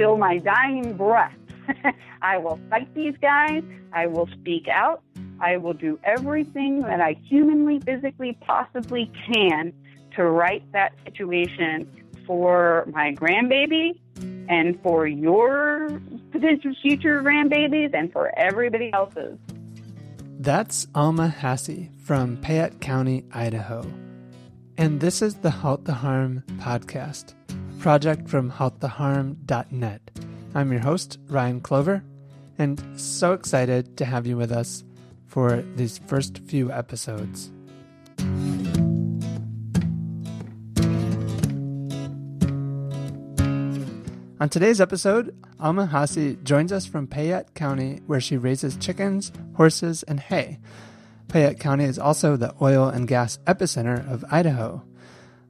until my dying breath. I will fight these guys. I will speak out. I will do everything that I humanly, physically, possibly can to right that situation for my grandbaby and for your potential future grandbabies and for everybody else's. That's Alma Hasse from Payette County, Idaho. And this is the Halt the Harm podcast, project from halttheharm.net. I'm your host, Ryan Clover, and so excited to have you with us for these first few episodes. On today's episode, Alma Hasse joins us from Payette County, where she raises chickens, horses, and hay. Payette County is also the oil and gas epicenter of Idaho.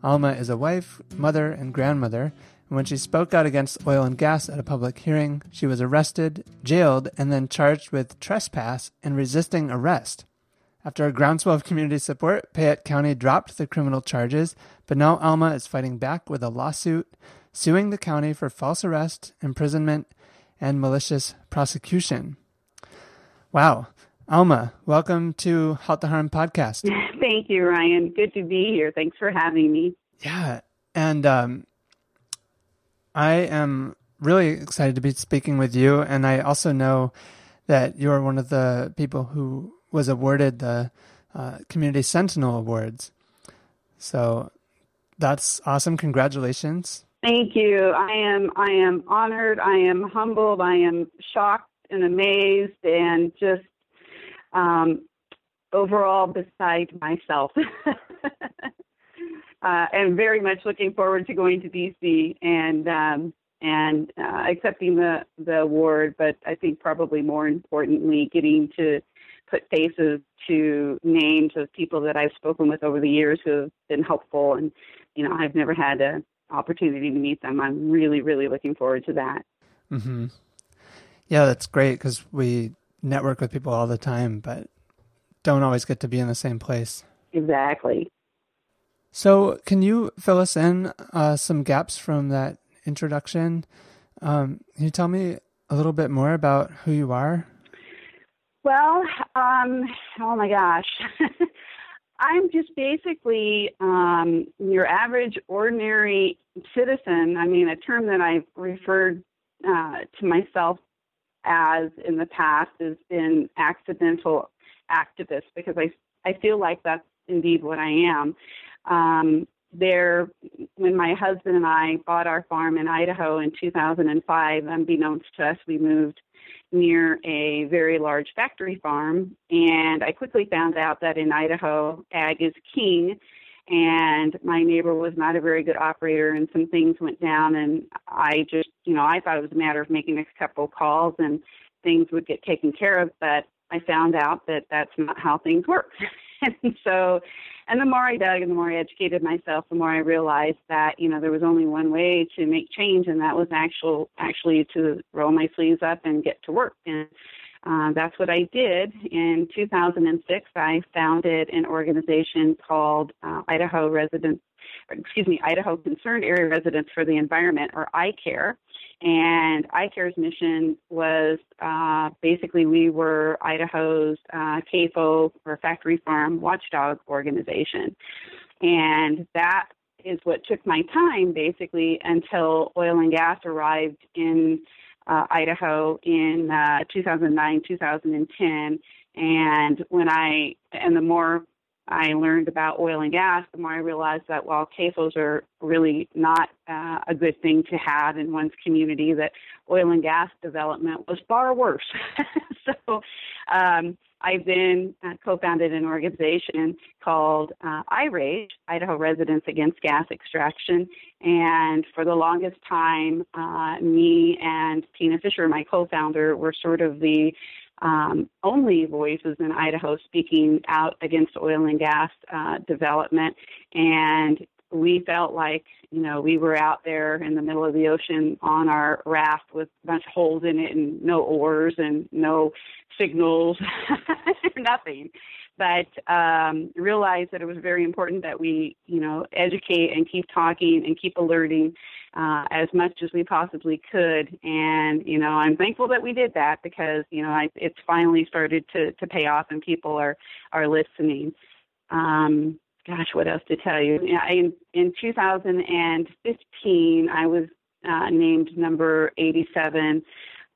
Alma is a wife, mother, and grandmother, and when she spoke out against oil and gas at a public hearing, she was arrested, jailed, and then charged with trespass and resisting arrest. After a groundswell of community support, Payette County dropped the criminal charges, but now Alma is fighting back with a lawsuit suing the county for false arrest, imprisonment, and malicious prosecution. Wow. Alma, welcome to Halt the Harm podcast. Thank you, Ryan. Good to be here. Thanks for having me. Yeah. And um, I am really excited to be speaking with you. And I also know that you're one of the people who was awarded the uh, Community Sentinel Awards. So that's awesome. Congratulations. Thank you. I am I am honored. I am humbled. I am shocked and amazed and just um, overall beside myself. uh, and very much looking forward to going to DC and um, and uh, accepting the the award. But I think probably more importantly, getting to put faces to names of people that I've spoken with over the years who have been helpful. And you know, I've never had an opportunity to meet them. I'm really, really looking forward to that. Mm-hmm. Yeah, that's great because we network with people all the time, but don't always get to be in the same place. Exactly. So, can you fill us in uh, some gaps from that introduction? Um, can you tell me a little bit more about who you are? Well, um, oh my gosh. I'm just basically um, your average, ordinary citizen. I mean, a term that I've referred uh, to myself as in the past has been accidental activist because I I feel like that's indeed what I am. Um, there, when my husband and I bought our farm in Idaho in 2005, unbeknownst to us, we moved near a very large factory farm. And I quickly found out that in Idaho, ag is king. And my neighbor was not a very good operator, and some things went down. And I just, you know, I thought it was a matter of making a couple calls and things would get taken care of. But I found out that that's not how things work. and so, and the more I dug and the more I educated myself, the more I realized that you know there was only one way to make change, and that was actual actually to roll my sleeves up and get to work. And uh, that's what I did. In 2006, I founded an organization called uh, Idaho Residents, excuse me, Idaho Concerned Area Residents for the Environment, or ICARE. And ICARE's mission was uh, basically we were Idaho's uh, CAFO or factory farm watchdog organization. And that is what took my time basically until oil and gas arrived in uh, Idaho in uh, 2009, 2010. And when I, and the more I learned about oil and gas, the more I realized that while CAFOs are really not uh, a good thing to have in one's community, that oil and gas development was far worse. so um, I then uh, co-founded an organization called uh, IRAGE, Idaho Residents Against Gas Extraction, and for the longest time, uh, me and Tina Fisher, my co-founder, were sort of the um, only voices in Idaho speaking out against oil and gas uh, development. And we felt like, you know, we were out there in the middle of the ocean on our raft with a bunch of holes in it and no oars and no signals, nothing. But um, realized that it was very important that we, you know, educate and keep talking and keep alerting uh, as much as we possibly could. And you know, I'm thankful that we did that because you know I, it's finally started to to pay off and people are are listening. Um, gosh, what else to tell you? In in 2015, I was uh, named number 87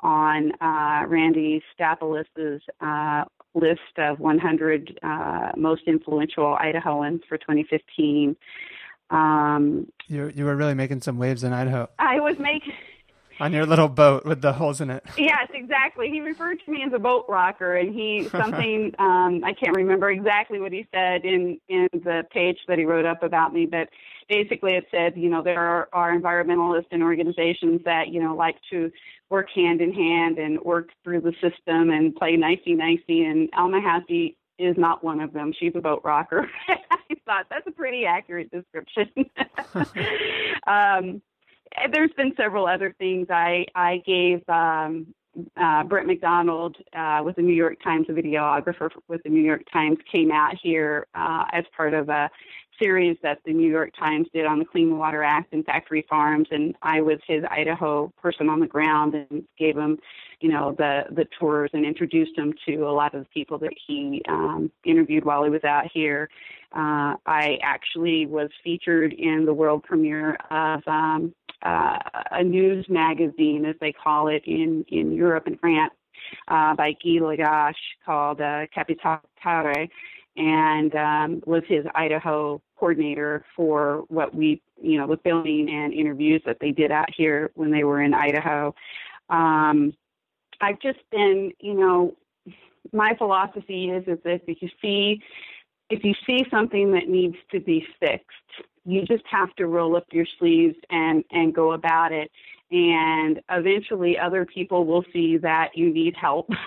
on uh, Randy Stapilus's uh, list of 100 uh, most influential Idahoans for 2015. Um, you you were really making some waves in Idaho. I was making on your little boat with the holes in it. Yes, exactly. He referred to me as a boat rocker, and he something um, I can't remember exactly what he said in in the page that he wrote up about me, but basically it said, you know, there are, are environmentalists and organizations that you know like to work hand in hand and work through the system and play nicey nicey, and Alma Hasse is not one of them. She's a boat rocker. I thought that's a pretty accurate description. um, there's been several other things. I I gave um, uh, Brent McDonald uh, was a New York Times videographer with the New York Times came out here uh, as part of a series that the New York Times did on the Clean Water Act and factory farms, and I was his Idaho person on the ground and gave him, you know, the the tours and introduced him to a lot of the people that he um, interviewed while he was out here. Uh, I actually was featured in the world premiere of um, uh, a news magazine, as they call it in in Europe and France, uh, by Guy Lagache called uh, and um, was his Idaho coordinator for what we, you know, the filming and interviews that they did out here when they were in Idaho. Um, I've just been, you know, my philosophy is is that if you see if you see something that needs to be fixed, you just have to roll up your sleeves and and go about it. And eventually other people will see that you need help.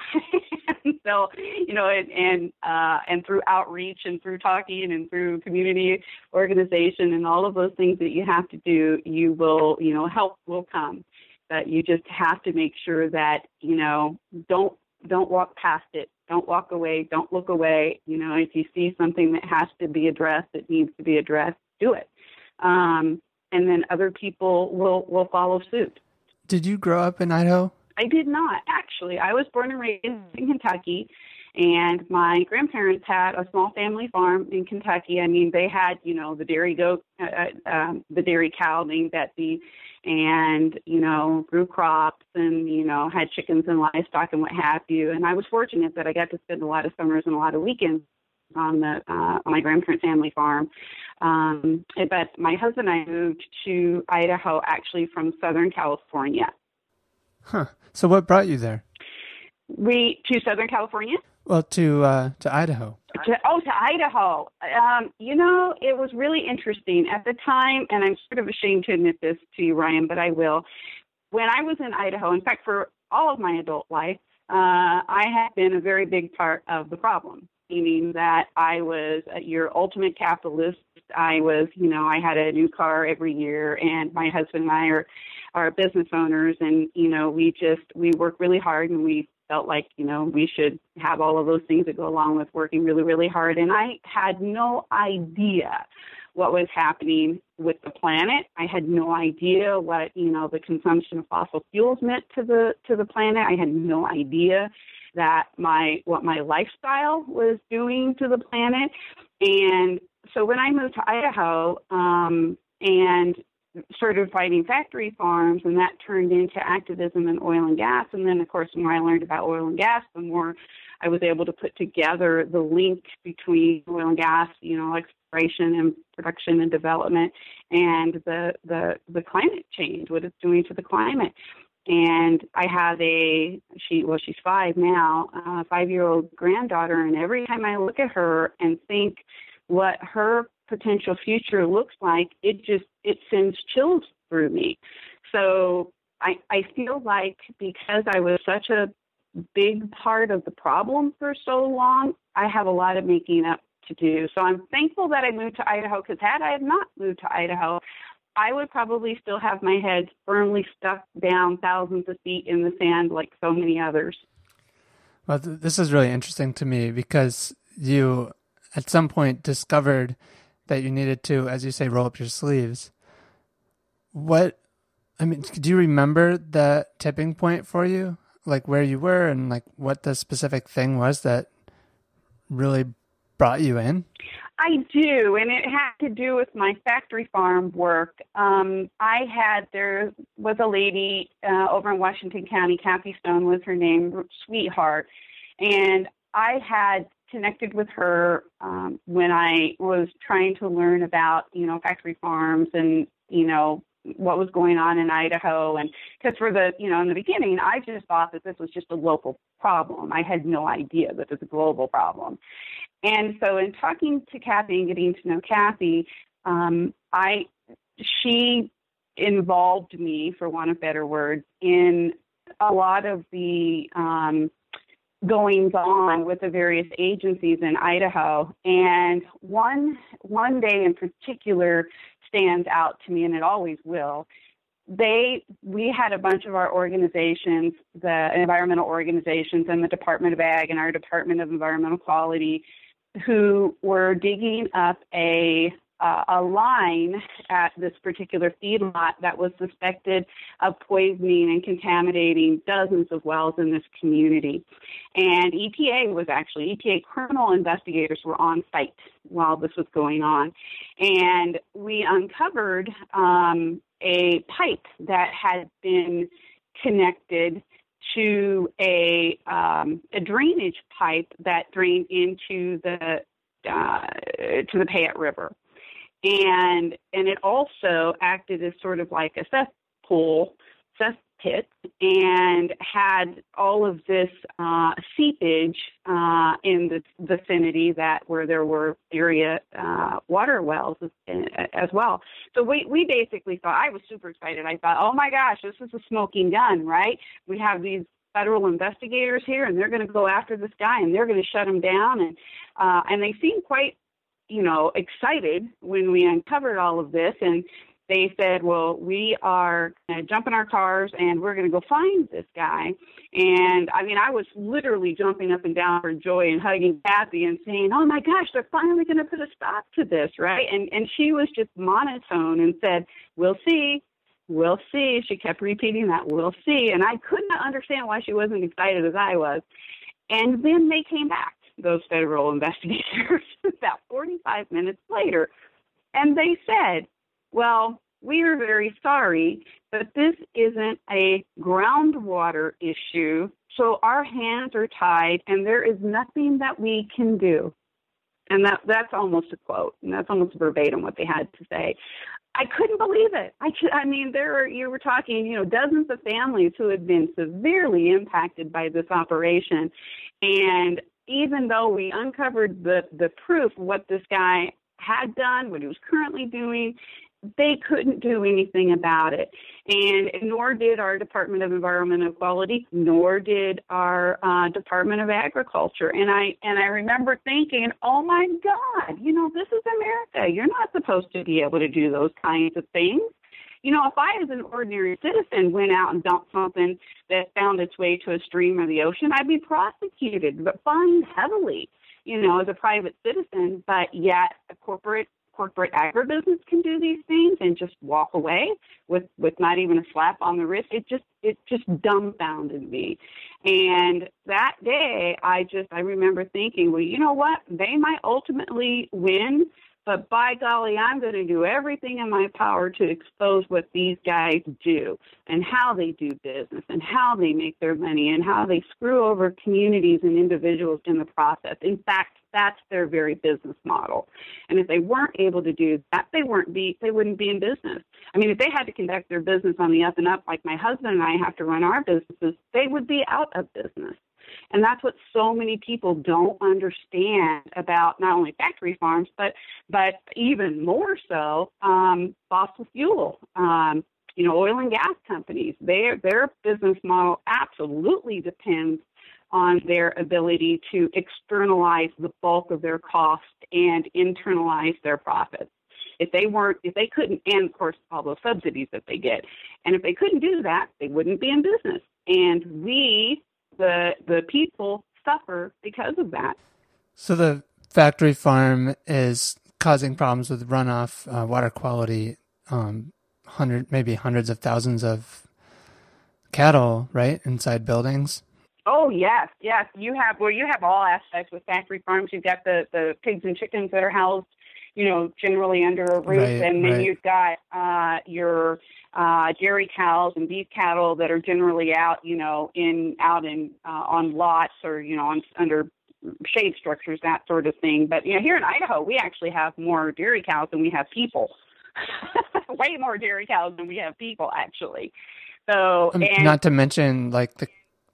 So you know and and uh and through outreach and through talking and through community organization and all of those things that you have to do you will you know help will come. But you just have to make sure that you know don't don't walk past it. Don't walk away. Don't look away. You know if you see something that has to be addressed it needs to be addressed do it um and then other people will will follow suit. Did you grow up in Idaho? I did not actually. I was born and raised in Kentucky, and my grandparents had a small family farm in Kentucky. I mean, they had you know the dairy goat, uh, uh um, the dairy cow named Betsy, and you know grew crops and you know had chickens and livestock and what have you. And I was fortunate that I got to spend a lot of summers and a lot of weekends on the uh, on my grandparents' family farm. Um, but my husband and I moved to Idaho actually from Southern California. Huh. So what brought you there? We to Southern California. Well, to uh, to Idaho. To, oh, to Idaho. Um, you know, it was really interesting at the time, and I'm sort of ashamed to admit this to you, Ryan, but I will. When I was in Idaho, in fact, for all of my adult life, uh, I had been a very big part of the problem meaning that I was your ultimate capitalist. I was, you know, I had a new car every year, and my husband and I are are business owners, and you know, we just we work really hard, and we felt like you know we should have all of those things that go along with working really really hard. And I had no idea what was happening with the planet. I had no idea what you know the consumption of fossil fuels meant to the to the planet. I had no idea that my what my lifestyle was doing to the planet. And so when I moved to Idaho um, and started fighting factory farms, and that turned into activism in oil and gas. And then, of course, the more I learned about oil and gas, the more I was able to put together the link between oil and gas, you know, exploration and production and development, and the the the climate change, what it's doing to the climate and I have a she well she's five now, uh, a five year old granddaughter, and every time I look at her and think what her potential future looks like, it just it sends chills through me. So I I feel like because I was such a big part of the problem for so long, I have a lot of making up to do. So I'm thankful that I moved to Idaho because had I have not moved to Idaho, I would probably still have my head firmly stuck down thousands of feet in the sand like so many others. Well, th- this is really interesting to me because you at some point discovered that you needed to, as you say, roll up your sleeves. What I mean, do you remember the tipping point for you? Like where you were and like what the specific thing was that really brought you in? I do, and it had to do with my factory farm work. Um, I had there was a lady uh, over in Washington County, Kathy Stone was her name, sweetheart, and I had connected with her um, when I was trying to learn about you know factory farms and you know what was going on in Idaho. And because for the, you know, in the beginning, I just thought that this was just a local problem. I had no idea that it was a global problem. And so in talking to Kathy and getting to know Kathy, um, I, she involved me, for want of better words, in a lot of the um, goings on with the various agencies in Idaho. And one one day in particular, stands out to me, and it always will. They, we had a bunch of our organizations, the environmental organizations, and the Department of Ag and our Department of Environmental Quality, who were digging up a uh, a line at this particular feedlot that was suspected of poisoning and contaminating dozens of wells in this community. And EPA was actually, EPA criminal investigators were on site while this was going on. And we uncovered um, a pipe that had been connected to a um, a drainage pipe that drained into the uh, to the Payette River. And and it also acted as sort of like a cesspool, cesspit, and had all of this uh, seepage uh, in the vicinity that where there were area uh, water wells as, as well. So we we basically thought I was super excited. I thought, oh my gosh, this is a smoking gun, right? We have these federal investigators here, and they're going to go after this guy, and they're going to shut him down, and uh, and they seemed quite you know, excited when we uncovered all of this and they said, well, we are going to jump in our cars and we're going to go find this guy. And I mean, I was literally jumping up and down for joy and hugging Kathy and saying, oh my gosh, they're finally going to put a stop to this, right? And, and she was just monotone and said, we'll see. We'll see. She kept repeating that, we'll see. And I could not understand why she wasn't excited as I was. And then they came back those federal investigators about 45 minutes later. And they said, well, we are very sorry, but this isn't a groundwater issue. So our hands are tied and there is nothing that we can do. And that that's almost a quote, and that's almost verbatim what they had to say. I couldn't believe it. I, I mean, there are you were talking, you know, dozens of families who had been severely impacted by this operation, and even though we uncovered the, the proof what this guy had done, what he was currently doing, they couldn't do anything about it. And nor did our Department of Environmental Quality, nor did our uh, Department of Agriculture. And I and I remember thinking, oh my God, you know, this is America. You're not supposed to be able to do those kinds of things. You know, if I, as an ordinary citizen, went out and dumped something that found its way to a stream or the ocean, I'd be prosecuted, but fined heavily, you know, as a private citizen. But yet, a corporate corporate agribusiness can do these things and just walk away with with not even a slap on the wrist. It just it just dumbfounded me. And that day i just i remember thinking well you know what? They might ultimately win but by golly, I'm going to do everything in my power to expose what these guys do and how they do business and how they make their money and how they screw over communities and individuals in the process. In fact, that's their very business model. And if they weren't able to do that, they weren't be they wouldn't be in business. I mean, if they had to conduct their business on the up and up like my husband and I have to run our businesses, they would be out of business. And that's what so many people don't understand about not only factory farms, but but even more so um, fossil fuel. Um, you know, oil and gas companies. Their their business model absolutely depends on their ability to externalize the bulk of their cost and internalize their profits. If they weren't, if they couldn't, and of course all those subsidies that they get, and if they couldn't do that, they wouldn't be in business. And we the the people suffer because of that. So the factory farm is causing problems with runoff, uh, water quality, um, hundred, maybe hundreds of thousands of cattle, right, inside buildings. Oh yes, yes. You have well, you have all aspects with factory farms. You've got the the pigs and chickens that are housed, you know, generally under a roof, Right, and then right. you've got uh, your uh, dairy cows and beef cattle that are generally out, you know, in out in uh, on lots or you know on under shade structures, that sort of thing. But you know, here in Idaho, we actually have more dairy cows than we have people. Way more dairy cows than we have people, actually. So, and Not to mention like the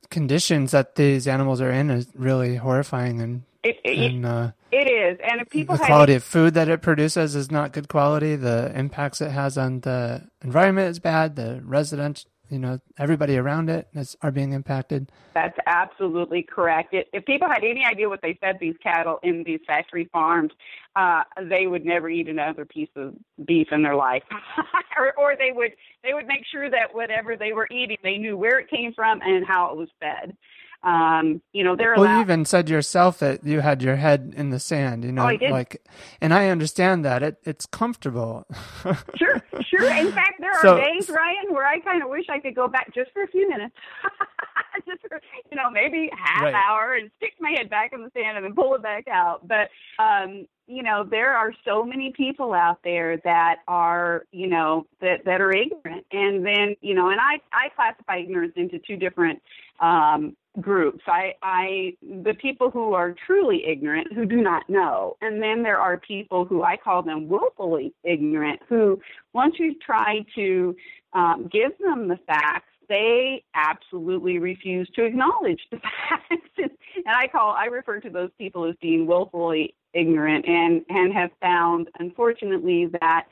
conditions that these animals are in is really horrifying, and it, it, and uh, it is. And if people the had quality of food that it produces is not good quality. The impacts it has on the environment is bad. The residents, you know, everybody around it is, are being impacted. That's absolutely correct. It, if people had any idea what they fed these cattle in these factory farms, uh, they would never eat another piece of beef in their life, or, or they would they would make sure that whatever they were eating, they knew where it came from and how it was fed. Um, you know, they're Well, you even said yourself that you had your head in the sand, you know, Oh, I did. like, and I understand that it it's comfortable. Sure, sure. In fact, there are days, Ryan, where I kind of wish I could go back just for a few minutes, just for you know maybe half Right. hour and stick my head back in the sand and then pull it back out. But um, you know, there are so many people out there that are you know that that are ignorant, and then you know, and I I classify ignorance into two different um, groups. I, I, the people who are truly ignorant, who do not know, and then there are people who I call them willfully ignorant, who once you try to um, give them the facts, they absolutely refuse to acknowledge the facts. and I call, I refer to those people as being willfully ignorant, and and have found, unfortunately, that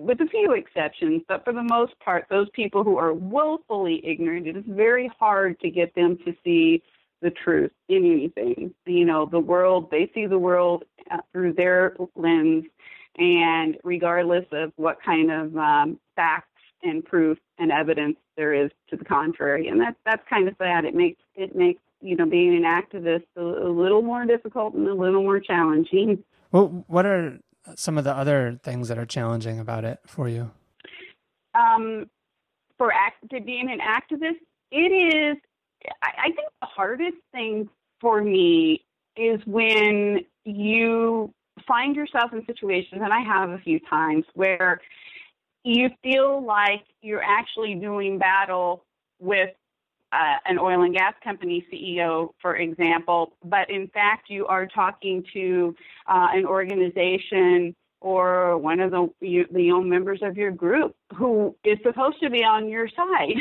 with a few exceptions, but for the most part, those people who are willfully ignorant, it is very hard to get them to see the truth in anything. You know, the world, they see the world uh, through their lens, and regardless of what kind of um, facts and proof and evidence there is to the contrary, and that's that's kind of sad. It makes it makes you know being an activist a, a little more difficult and a little more challenging. well, what are some of the other things that are challenging about it for you? um, for act- being an activist, it is. I, I think the hardest thing for me is when you find yourself in situations, and I have a few times where you feel like you're actually doing battle with uh, an oil and gas company CEO, for example, but in fact you are talking to uh, an organization or one of the you, the own members of your group who is supposed to be on your side,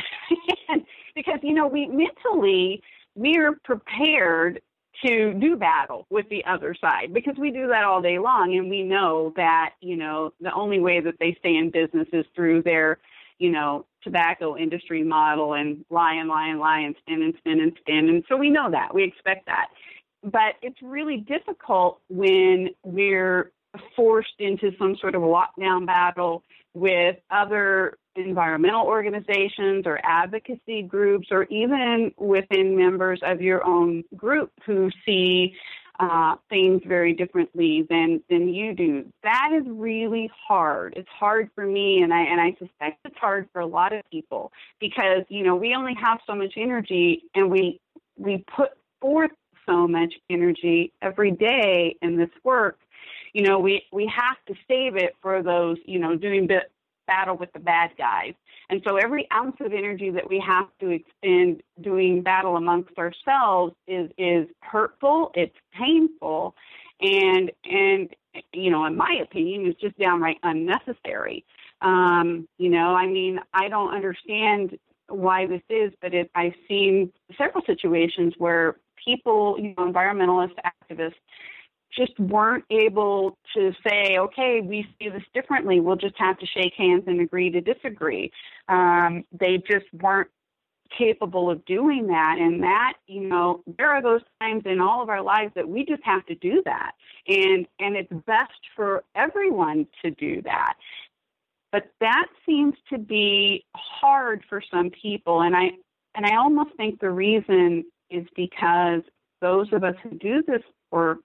because you know we mentally we are prepared to do battle with the other side because we do that all day long and we know that you know the only way that they stay in business is through their you know tobacco industry model and lie and lie and lie and spin and spin and spin. And so we know that we expect that. But it's really difficult when we're forced into some sort of lockdown battle with other environmental organizations or advocacy groups or even within members of your own group who see uh, things very differently than than you do. That is really hard. It's hard for me, and I and I suspect it's hard for a lot of people because you know we only have so much energy, and we we put forth so much energy every day in this work. You know, we we have to save it for those you know doing bit battle with the bad guys. And so every ounce of energy that we have to expend doing battle amongst ourselves is is hurtful, it's painful, and and you know, in my opinion, it's just downright unnecessary. Um, you know, I mean, I don't understand why this is, but it, I've seen several situations where people, you know, environmentalist activists just weren't able to say, okay, we see this differently. We'll just have to shake hands and agree to disagree. Um, they just weren't capable of doing that. And that, you know, there are those times in all of our lives that we just have to do that. And, and it's best for everyone to do that. But that seems to be hard for some people. And I, and I almost think the reason is because those of us who do this work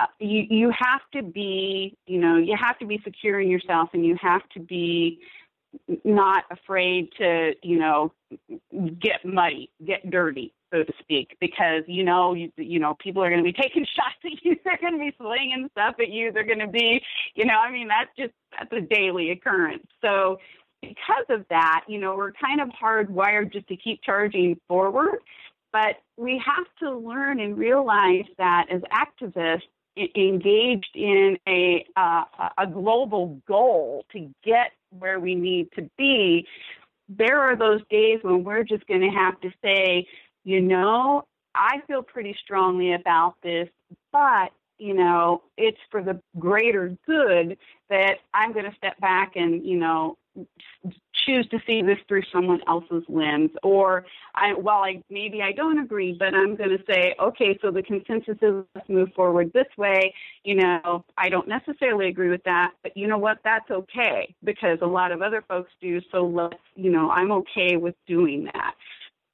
Uh, you you have to be you know you have to be secure in yourself and you have to be not afraid to, you know, get muddy, get dirty, so to speak, because you know, you, you know, people are going to be taking shots at you. They're going to be slinging stuff at you. They're going to be, you know, I mean, that's just that's a daily occurrence. So because of that, you know, we're kind of hardwired just to keep charging forward. But we have to learn and realize that as activists, engaged in a uh, a global goal to get where we need to be, there are those days when we're just going to have to say, you know, I feel pretty strongly about this, but you know, it's for the greater good that I'm going to step back and, you know, choose to see this through someone else's lens or I well I maybe I don't agree but I'm going to say okay so the consensus is let's move forward this way. You know I don't necessarily agree with that but you know what? That's okay because a lot of other folks do so let's you know I'm okay with doing that.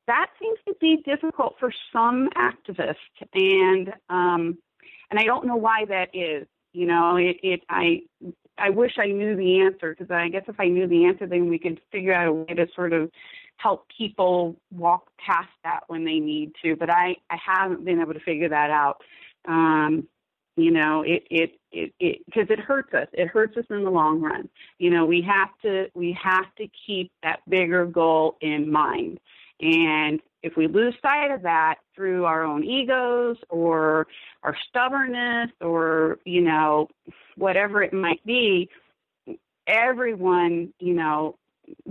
That seems to be difficult for some activists and um and I don't know why that is. You know it, it i I wish I knew the answer because I guess if I knew the answer, then we could figure out a way to sort of help people walk past that when they need to. But I, I haven't been able to figure that out. Um, you know, it, it, it, it, because it hurts us. It hurts us in the long run. You know, we have to, we have to keep that bigger goal in mind. And if we lose sight of that through our own egos or our stubbornness or, you know, whatever it might be, everyone, you know,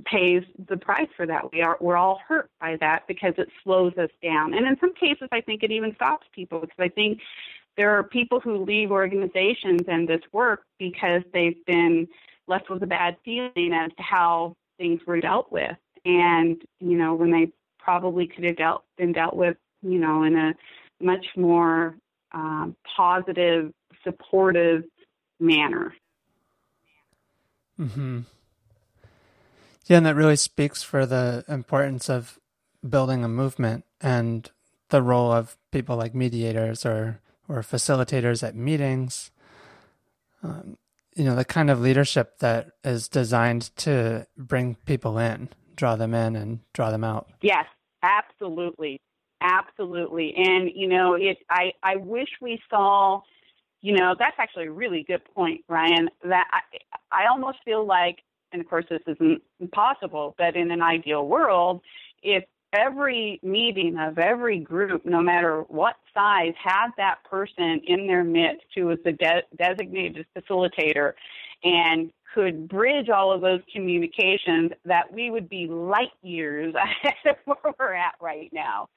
pays the price for that. We are we're all hurt by that because it slows us down. And in some cases I think it even stops people because I think there are people who leave organizations and this work because they've been left with a bad feeling as to how things were dealt with. And, you know, when they probably could have dealt, been dealt with, you know, in a much more um, positive, supportive manner. Hmm. Yeah, and that really speaks for the importance of building a movement and the role of people like mediators or or facilitators at meetings. Um, you know, the kind of leadership that is designed to bring people in, draw them in, and draw them out. Yes, absolutely, absolutely. And you know, it. I I wish we saw you know, that's actually a really good point, Ryan. That I, I almost feel like, and of course this isn't possible, but in an ideal world, if every meeting of every group, no matter what size, had that person in their midst who was the de- designated facilitator and could bridge all of those communications, that we would be light years ahead of where we're at right now.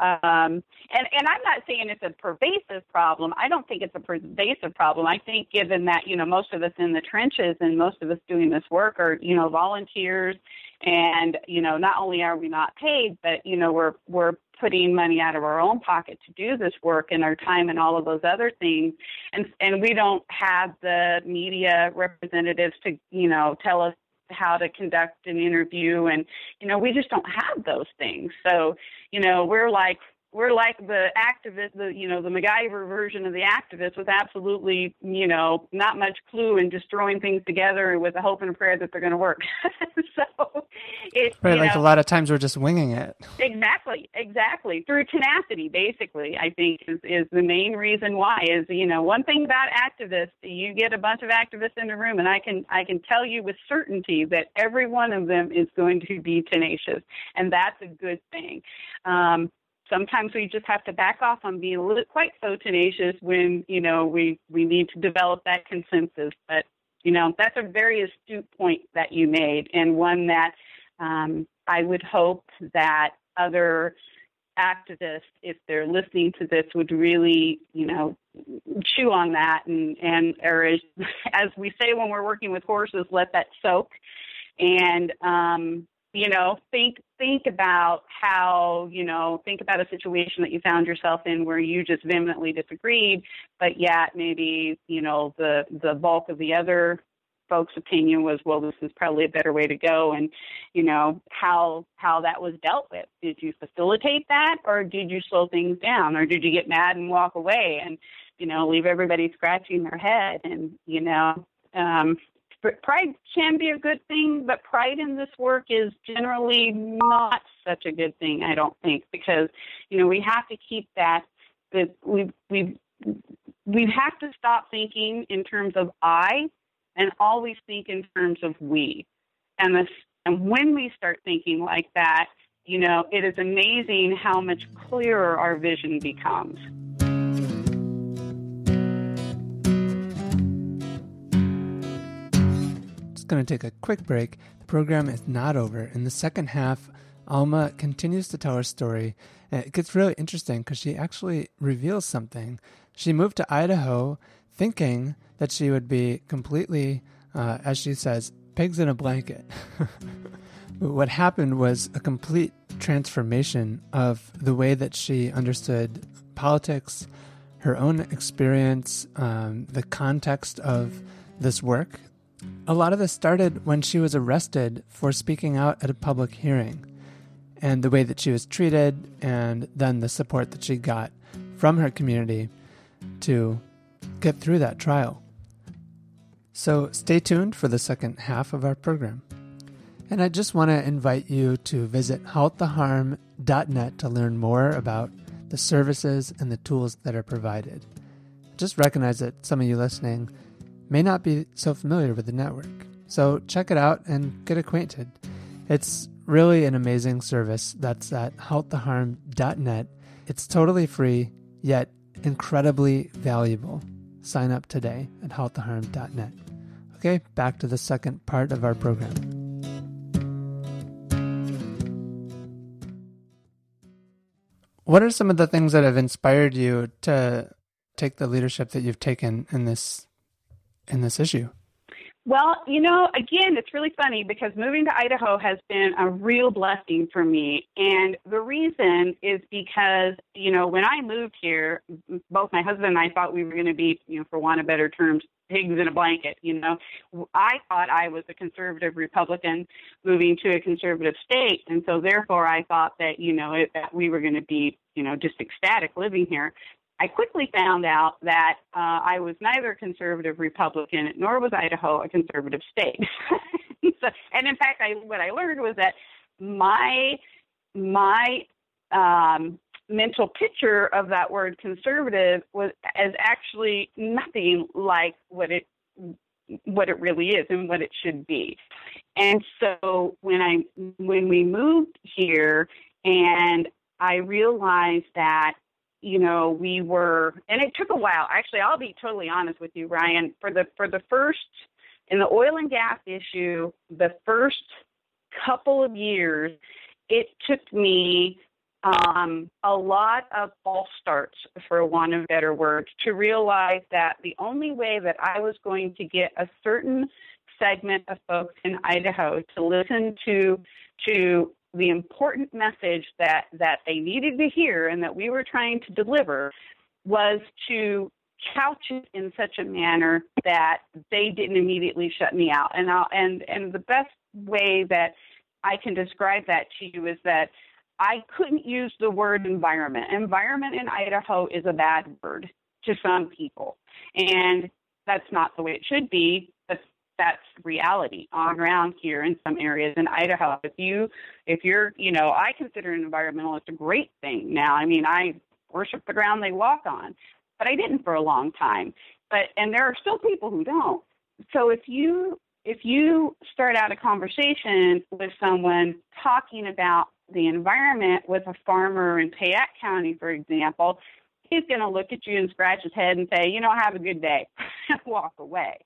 Um, and, and I'm not saying it's a pervasive problem. I don't think it's a pervasive problem. I think given that, you know, most of us in the trenches and most of us doing this work are, you know, volunteers and, you know, not only are we not paid, but, you know, we're, we're putting money out of our own pocket to do this work and our time and all of those other things. And, and we don't have the media representatives to, you know, tell us how to conduct an interview and you know we just don't have those things so you know we're like we're like the activist, the you know the MacGyver version of the activist, with absolutely you know not much clue and just throwing things together with a hope and a prayer that they're going to work. so it's right, like know, a lot of times we're just winging it. Exactly, exactly through tenacity. Basically, I think is is the main reason why is you know one thing about activists, you get a bunch of activists in a room, and I can I can tell you with certainty that every one of them is going to be tenacious, and that's a good thing. Um, sometimes we just have to back off on being quite so tenacious when you know we we need to develop that consensus. But you know that's a very astute point that you made, and one that um, I would hope that other activists, if they're listening to this, would really you know chew on that and and or as, as we say when we're working with horses, let that soak and um, you know think think about how you know think about a situation that you found yourself in where you just vehemently disagreed but yet maybe you know the the bulk of the other folks opinion was well this is probably a better way to go. And you know how how that was dealt with. Did you facilitate that or did you slow things down? Or did you get mad and walk away and you know leave everybody scratching their head? And you know um pride can be a good thing, but pride in this work is generally not such a good thing. I don't think because you know we have to keep that that we we we have to stop thinking in terms of I and always think in terms of we. And this and when we start thinking like that, you know, it is amazing how much clearer our vision becomes. Going to take a quick break. The program is not over. In the second half, Alma continues to tell her story. And it gets really interesting because she actually reveals something. She moved to Idaho thinking that she would be completely, uh, as she says, pigs in a blanket. but what happened was a complete transformation of the way that she understood politics, her own experience, um, the context of this work. A lot of this started when she was arrested for speaking out at a public hearing and the way that she was treated, and then the support that she got from her community to get through that trial. So stay tuned for the second half of our program. And I just want to invite you to visit halttheharm.net to learn more about the services and the tools that are provided. Just recognize that some of you listening may not be so familiar with the network. So check it out and get acquainted. It's really an amazing service that's at halttheharm.net. It's totally free, yet incredibly valuable. Sign up today at halttheharm.net. Okay, back to the second part of our program. What are some of the things that have inspired you to take the leadership that you've taken in this in this issue? Well, you know, again, it's really funny because moving to Idaho has been a real blessing for me. And the reason is because, you know, when I moved here, both my husband and I thought we were going to be, you know, for want of better terms, pigs in a blanket. You know, I thought I was a conservative Republican moving to a conservative state. And so therefore I thought that, you know, it, that we were going to be, you know, just ecstatic living here. I quickly found out that uh, I was neither a conservative Republican nor was Idaho a conservative state. so, and in fact, I, what I learned was that my my um, mental picture of that word conservative was is actually nothing like what it what it really is and what it should be. And so when I when we moved here and I realized that you know, we were, and it took a while. Actually, I'll be totally honest with you, Ryan. For the for the first in the oil and gas issue, the first couple of years, it took me um, a lot of false starts, for want of better words, to realize that the only way that I was going to get a certain segment of folks in Idaho to listen to to the important message that that they needed to hear and that we were trying to deliver was to couch it in such a manner that they didn't immediately shut me out and I'll, and and the best way that I can describe that to you is that I couldn't use the word environment. Environment in Idaho is a bad word to some people. And that's not the way it should be that's reality on ground here in some areas in Idaho. If you if you're you know, I consider an environmentalist a great thing now. I mean I worship the ground they walk on. But I didn't for a long time. But and there are still people who don't. So if you if you start out a conversation with someone talking about the environment with a farmer in Payette County, for example, he's going to look at you and scratch his head and say, you know, have a good day, and walk away.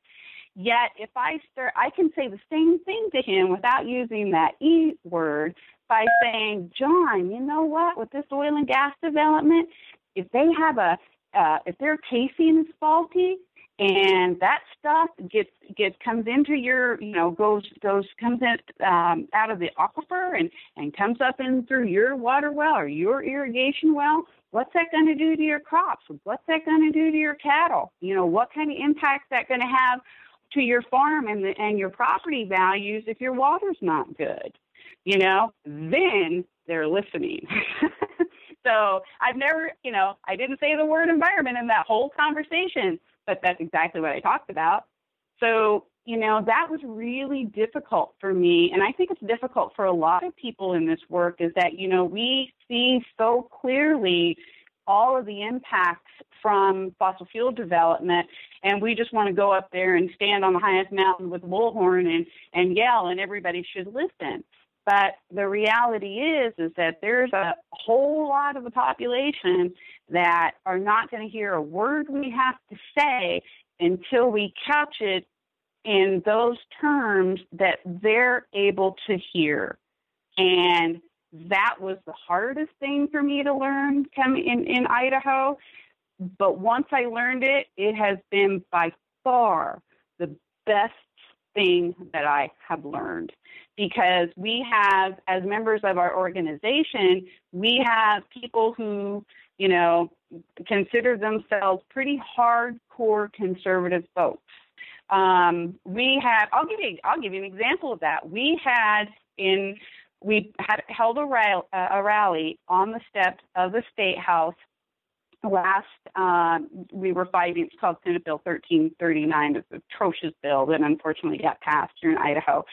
Yet, if I start, I can say the same thing to him without using that E word by saying, John, you know what? With this oil and gas development, if they have a, uh, if their casing is faulty, and that stuff gets gets comes into your you know goes goes comes in um, out of the aquifer and and comes up in through your water well or your irrigation well what's that going to do to your crops what's that going to do to your cattle you know what kind of impact that going to have to your farm and the, and your property values if your water's not good you know then they're listening so i've never you know i didn't say the word environment in that whole conversation but that's exactly what i talked about so you know, that was really difficult for me. And I think it's difficult for a lot of people in this work is that, you know, we see so clearly all of the impacts from fossil fuel development and we just want to go up there and stand on the highest mountain with a bullhorn and, and yell and everybody should listen. But the reality is is that there's a whole lot of the population that are not going to hear a word we have to say until we couch it in those terms that they're able to hear. And that was the hardest thing for me to learn coming in, in Idaho. But once I learned it, it has been by far the best thing that I have learned because we have, as members of our organization, we have people who, you know, consider themselves pretty hardcore conservative folks. Um, we had, I'll give you, I'll give you an example of that. We had in, we had held a, rally, a rally on the steps of the state house last um, we were fighting. It's called Senate Bill 1339. It's an atrocious bill that unfortunately got passed here in Idaho.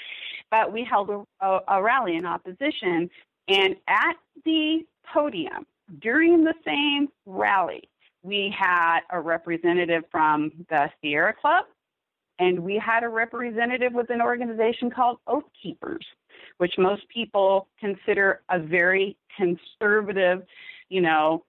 But we held a, a, a rally in opposition, and at the podium during the same rally, we had a representative from the Sierra Club, and we had a representative with an organization called Oath Keepers, which most people consider a very conservative, you know,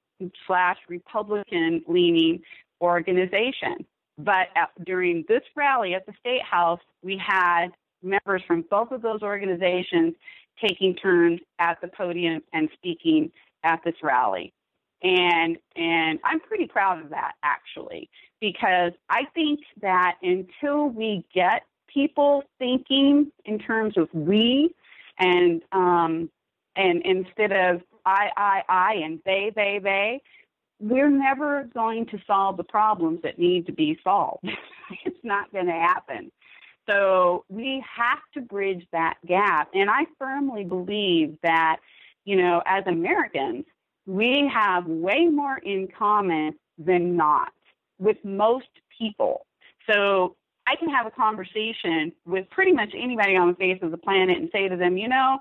slash Republican leaning organization. But at, during this rally at the State House, we had members from both of those organizations taking turns at the podium and speaking at this rally. And and I'm pretty proud of that actually because I think that until we get people thinking in terms of we and um, and instead of I, I, I, and they, they, they, we're never going to solve the problems that need to be solved. it's not going to happen. So we have to bridge that gap. And I firmly believe that, you know, as Americans, we have way more in common than not with most people. So I can have a conversation with pretty much anybody on the face of the planet and say to them, you know,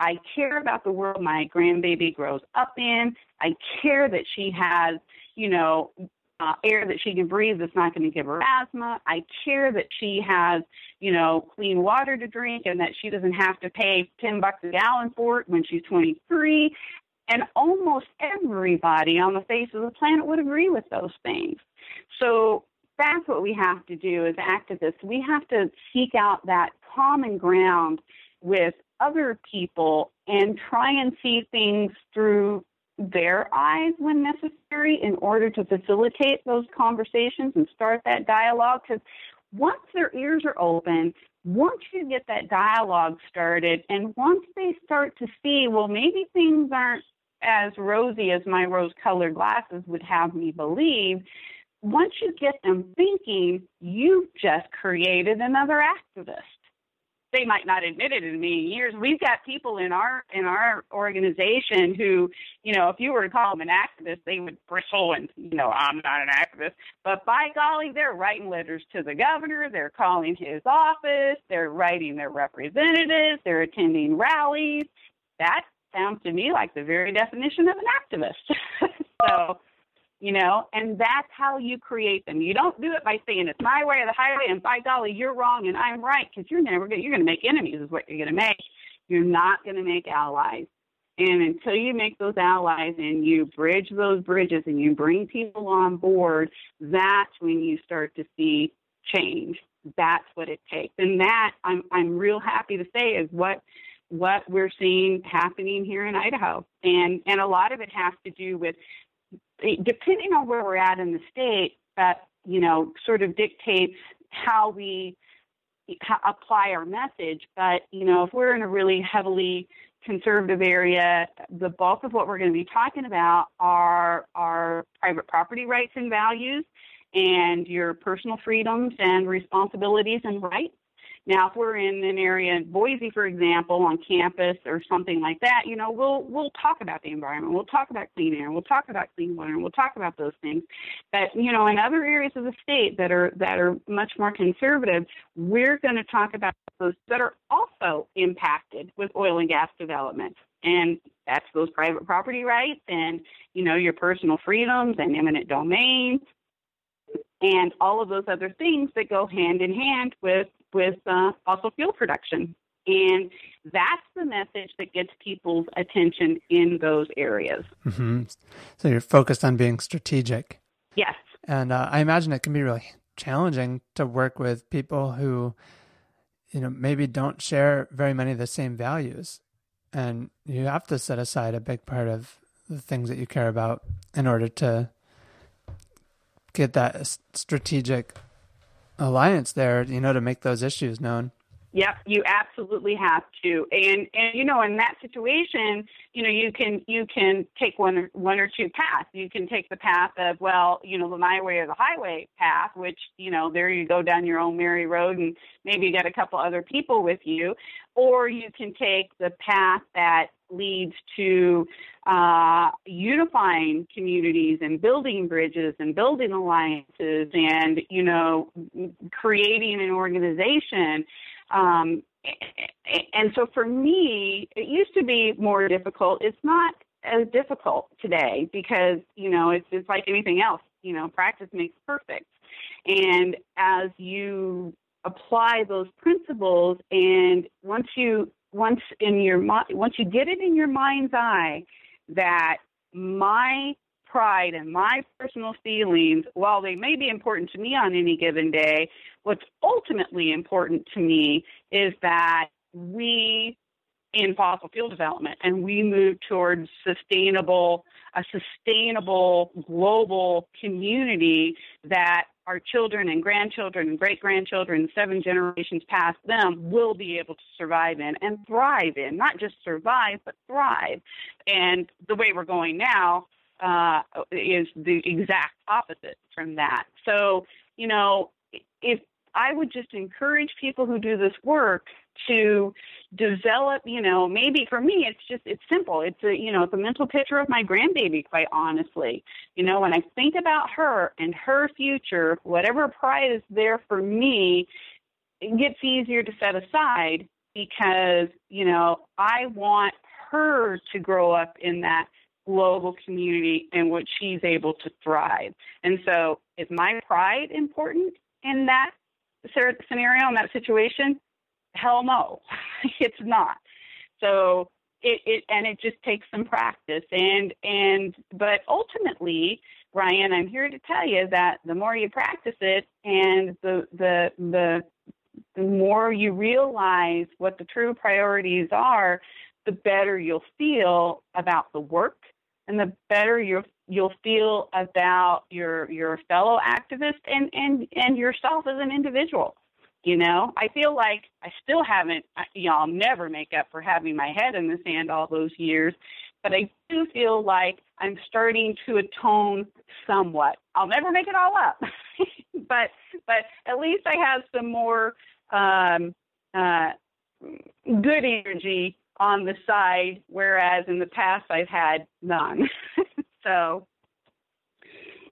I care about the world my grandbaby grows up in. I care that she has, you know, uh, air that she can breathe that's not going to give her asthma. I care that she has, you know, clean water to drink and that she doesn't have to pay 10 bucks a gallon for it when she's 23. And almost everybody on the face of the planet would agree with those things. So that's what we have to do as activists. We have to seek out that common ground with other people and try and see things through their eyes when necessary in order to facilitate those conversations and start that dialogue. Because once their ears are open, once you get that dialogue started, and once they start to see, well, maybe things aren't as rosy as my rose colored glasses would have me believe, once you get them thinking, you've just created another activist they might not admit it in many years. We've got people in our in our organization who, you know, if you were to call them an activist, they would bristle and, you know, I'm not an activist. But by golly, they're writing letters to the governor. They're calling his office. They're writing their representatives. They're attending rallies. That sounds to me like the very definition of an activist. so you know, and that's how you create them. You don't do it by saying it's my way or the highway, and by golly, you're wrong and I'm right, because you're never going. You're going to make enemies, is what you're going to make. You're not going to make allies. And until you make those allies and you bridge those bridges and you bring people on board, that's when you start to see change. That's what it takes. And that I'm I'm real happy to say is what what we're seeing happening here in Idaho. And and a lot of it has to do with depending on where we're at in the state, that you know sort of dictates how we apply our message. But you know, if we're in a really heavily conservative area, the bulk of what we're going to be talking about are our private property rights and values, and your personal freedoms and responsibilities and rights. Now, if we're in an area in Boise, for example, on campus or something like that, you know, we'll we'll talk about the environment, we'll talk about clean air, we'll talk about clean water, we'll talk about those things. But you know, in other areas of the state that are that are much more conservative, we're going to talk about those that are also impacted with oil and gas development. And that's those private property rights and you know your personal freedoms and eminent domain and all of those other things that go hand in hand with with uh, fossil fuel production. And that's the message that gets people's attention in those areas. Mm-hmm. so you're focused on being strategic. Yes. And uh, i imagine it can be really challenging to work with people who you know maybe don't share very many of the same values. And you have to set aside a big part of the things that you care about in order to get that strategic alliance there, you know, to make those issues known. Yep, you absolutely have to. And and you know, in that situation, you know, you can you can take one or one or two paths. You can take the path of, well, you know, the my way or the highway path, which, you know, there you go down your own merry road and maybe you get a couple other people with you. Or you can take the path that leads to uh, unifying communities and building bridges and building alliances and you know creating an organization um, and so for me, it used to be more difficult. It's not as difficult today because you know it's it's like anything else. You know, practice makes perfect, and as you apply those principles, and once you once in your once you get it in your mind's eye that my pride and my personal feelings, while they may be important to me on any given day, what's ultimately important to me is that we in fossil fuel development and we move towards sustainable a sustainable global community that our children and grandchildren and great grandchildren seven generations past them will be able to survive in and thrive in. Not just survive but thrive. And the way we're going now uh, is the exact opposite from that. So, you know, if I would just encourage people who do this work to develop, you know, maybe for me it's just it's simple. It's a you know, it's a mental picture of my grandbaby, quite honestly. You know, when I think about her and her future, whatever pride is there for me, it gets easier to set aside because, you know, I want her to grow up in that global community in which she's able to thrive. And so, is my pride important in that scenario, in that situation? Hell no, it's not. So, it, it and it just takes some practice and and but ultimately Ryan I'm here to tell you that the more you practice it and the the the the more you realize what the true priorities are the better you'll feel about the work and the better you'll you'll feel about your your fellow activist and and and yourself as an individual you know? I feel like i still haven't i'll never make up for having my head in the sand all those years but i do feel like i'm starting to atone somewhat. I'll never make it all up but but at least i have some more um uh good energy on the side, whereas in the past I've had none. so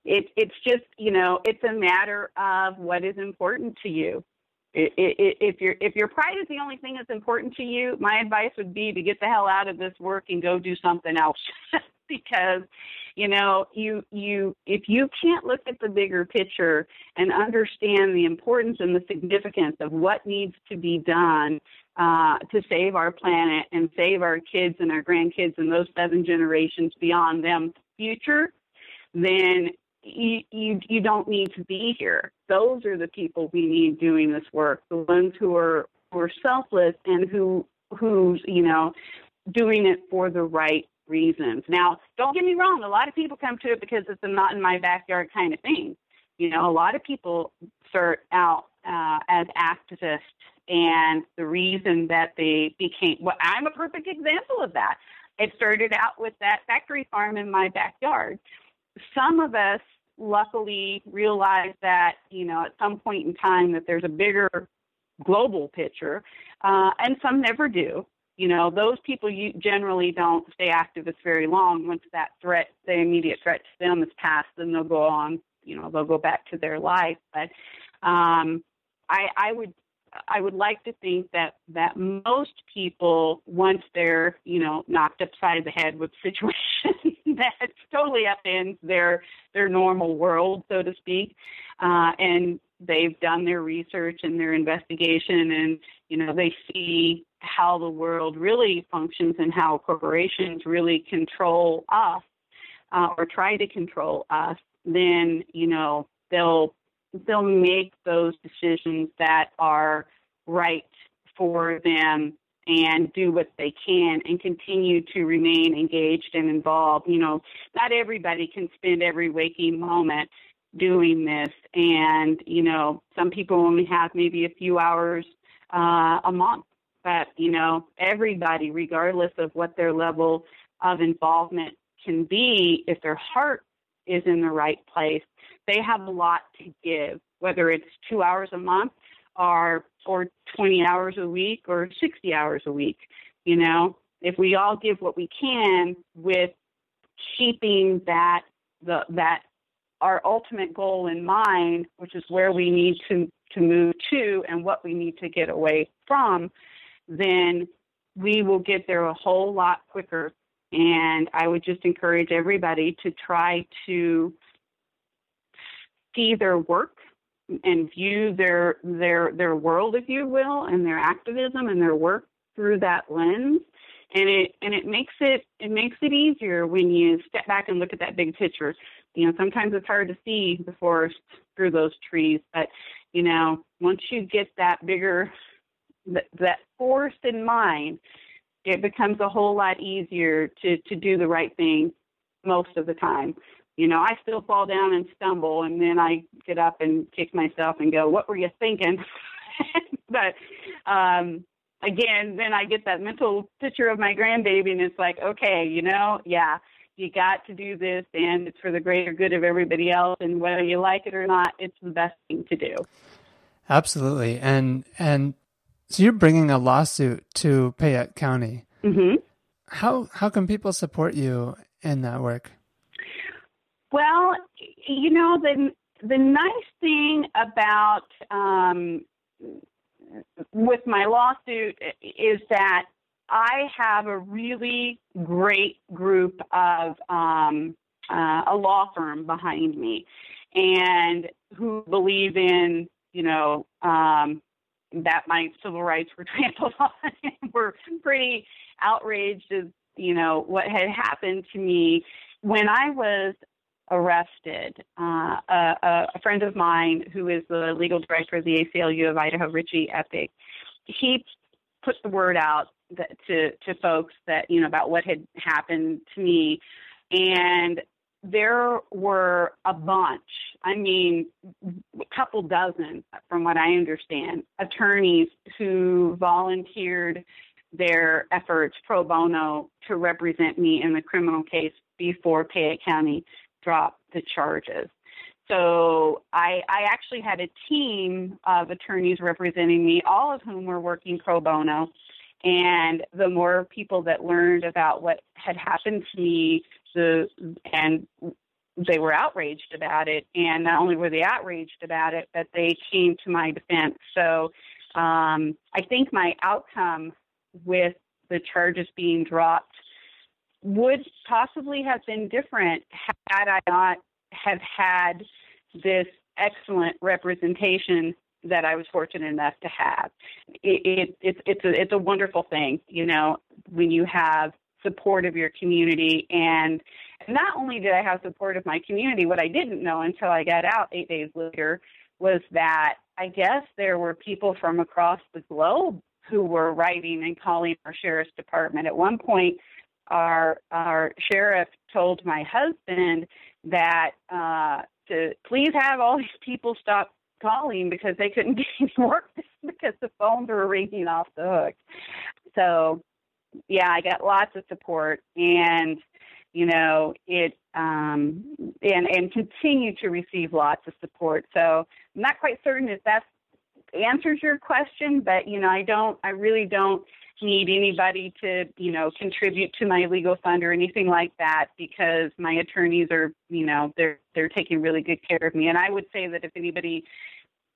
it, it's just, you know, it's a matter of what is important to you. If your if your pride is the only thing that's important to you, my advice would be to get the hell out of this work and go do something else, because you know you you if you can't look at the bigger picture and understand the importance and the significance of what needs to be done uh, to save our planet and save our kids and our grandkids and those seven generations beyond them future, then you, you you don't need to be here. Those are the people we need doing this work. The ones who are who are selfless and who who's you know doing it for the right reasons. Now, don't get me wrong. A lot of people come to it because it's a not in my backyard kind of thing. You know, a lot of people start out uh, as activists and the reason that they became well i'm a perfect example of that it started out with that factory farm in my backyard some of us luckily realized that you know at some point in time that there's a bigger global picture, uh, and some never do. You know, those people you generally don't stay activists very long. Once that threat, the immediate threat to them is passed, then they'll go on. You know, they'll go back to their life. But um, I, I would I would like to think that that most people, once they're you know knocked upside the head with situation that totally upends their their normal world, so to speak, uh, and they've done their research and their investigation, and you know they see how the world really functions and how corporations really control us uh, or try to control us. Then you know they'll they'll make those decisions that are right for them and do what they can and continue to remain engaged and involved. You know, not everybody can spend every waking moment doing this and you know some people only have maybe a few hours uh, a month but you know everybody regardless of what their level of involvement can be if their heart is in the right place. They have a lot to give whether it's two hours a month or or 20 hours a week or 60 hours a week you know? If we all give what we can with keeping that the that our ultimate goal in mind which is where we need to to move to and what we need to get away from then we will get there a whole lot quicker and i would just encourage everybody to try to see their work and view their their their world, if you will, and their activism and their work through that lens. And it and it makes it it makes it easier when you step back and look at that big picture. You know, sometimes it's hard to see the forest through those trees, but you know, once you get that bigger that, that forest in mind, it becomes a whole lot easier to to do the right thing most of the time you know, I still fall down and stumble, and then I get up and kick myself and go, "What were you thinking?" but um, again, then I get that mental picture of my grandbaby, and it's like, okay, you know, yeah, you got to do this, and it's for the greater good of everybody else, and whether you like it or not, it's the best thing to do. Absolutely, and and so you're bringing a lawsuit to Payette County. Mm-hmm. How how can people support you in that work? Well, you know the the nice thing about um, with my lawsuit is that I have a really great group of um, uh, a law firm behind me, and who believe in you know um, that my civil rights were trampled on. were pretty outraged as you know what had happened to me when I was arrested. Uh, a, a, friend of mine, who is the legal director of the ACLU of Idaho, Ritchie Eppink, he put the word out that, to to folks that you know about what had happened to me, and there were a bunch. I mean, a couple dozen, from what I understand, attorneys who volunteered their efforts pro bono to represent me in the criminal case before Payette County dropped the charges. So I, I actually had a team of attorneys representing me, all of whom were working pro bono. And the more people that learned about what had happened to me, the and they were outraged about it. And not only were they outraged about it, but they came to my defense. So um, I think my outcome with the charges being dropped would possibly have been different had I not have had this excellent representation that I was fortunate enough to have. It, it, it's it's a it's a wonderful thing, you know, when you have support of your community and not only did I have support of my community, what I didn't know until I got out eight days later was that I guess there were people from across the globe who were writing and calling our sheriff's department. At one point, our our sheriff told my husband that uh, to please have all these people stop calling because they couldn't get any work because the phones were ringing off the hook. So, yeah, I got lots of support, and you know it um, and and continue to receive lots of support. So I'm not quite certain if that answers your question, but you know, I don't, I really don't need anybody to, you know, contribute to my legal fund or anything like that because my attorneys are, you know, they're they're taking really good care of me. And I would say that if anybody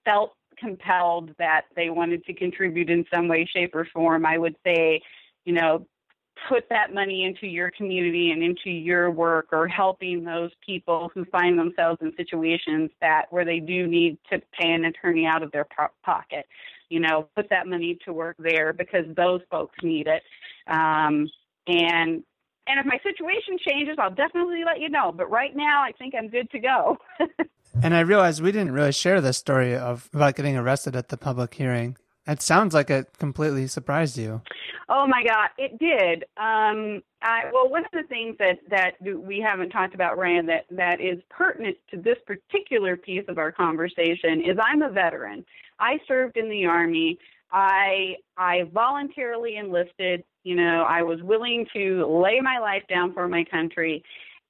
felt compelled that they wanted to contribute in some way, shape, or form, I would say, you know, put that money into your community and into your work or helping those people who find themselves in situations that where they do need to pay an attorney out of their po- pocket. You know put that money to work there because those folks need it. Um, and and if my situation changes i'll definitely let you know. But right now i think i'm good to go. And i realized we didn't really share the story of about getting arrested at the public hearing it sounds like it completely surprised you. Oh my God, it did. Um, I, well, one of the things that that we haven't talked about, Rand, that that is pertinent to this particular piece of our conversation is I'm a veteran. I served in the army. I I voluntarily enlisted. You know, I was willing to lay my life down for my country,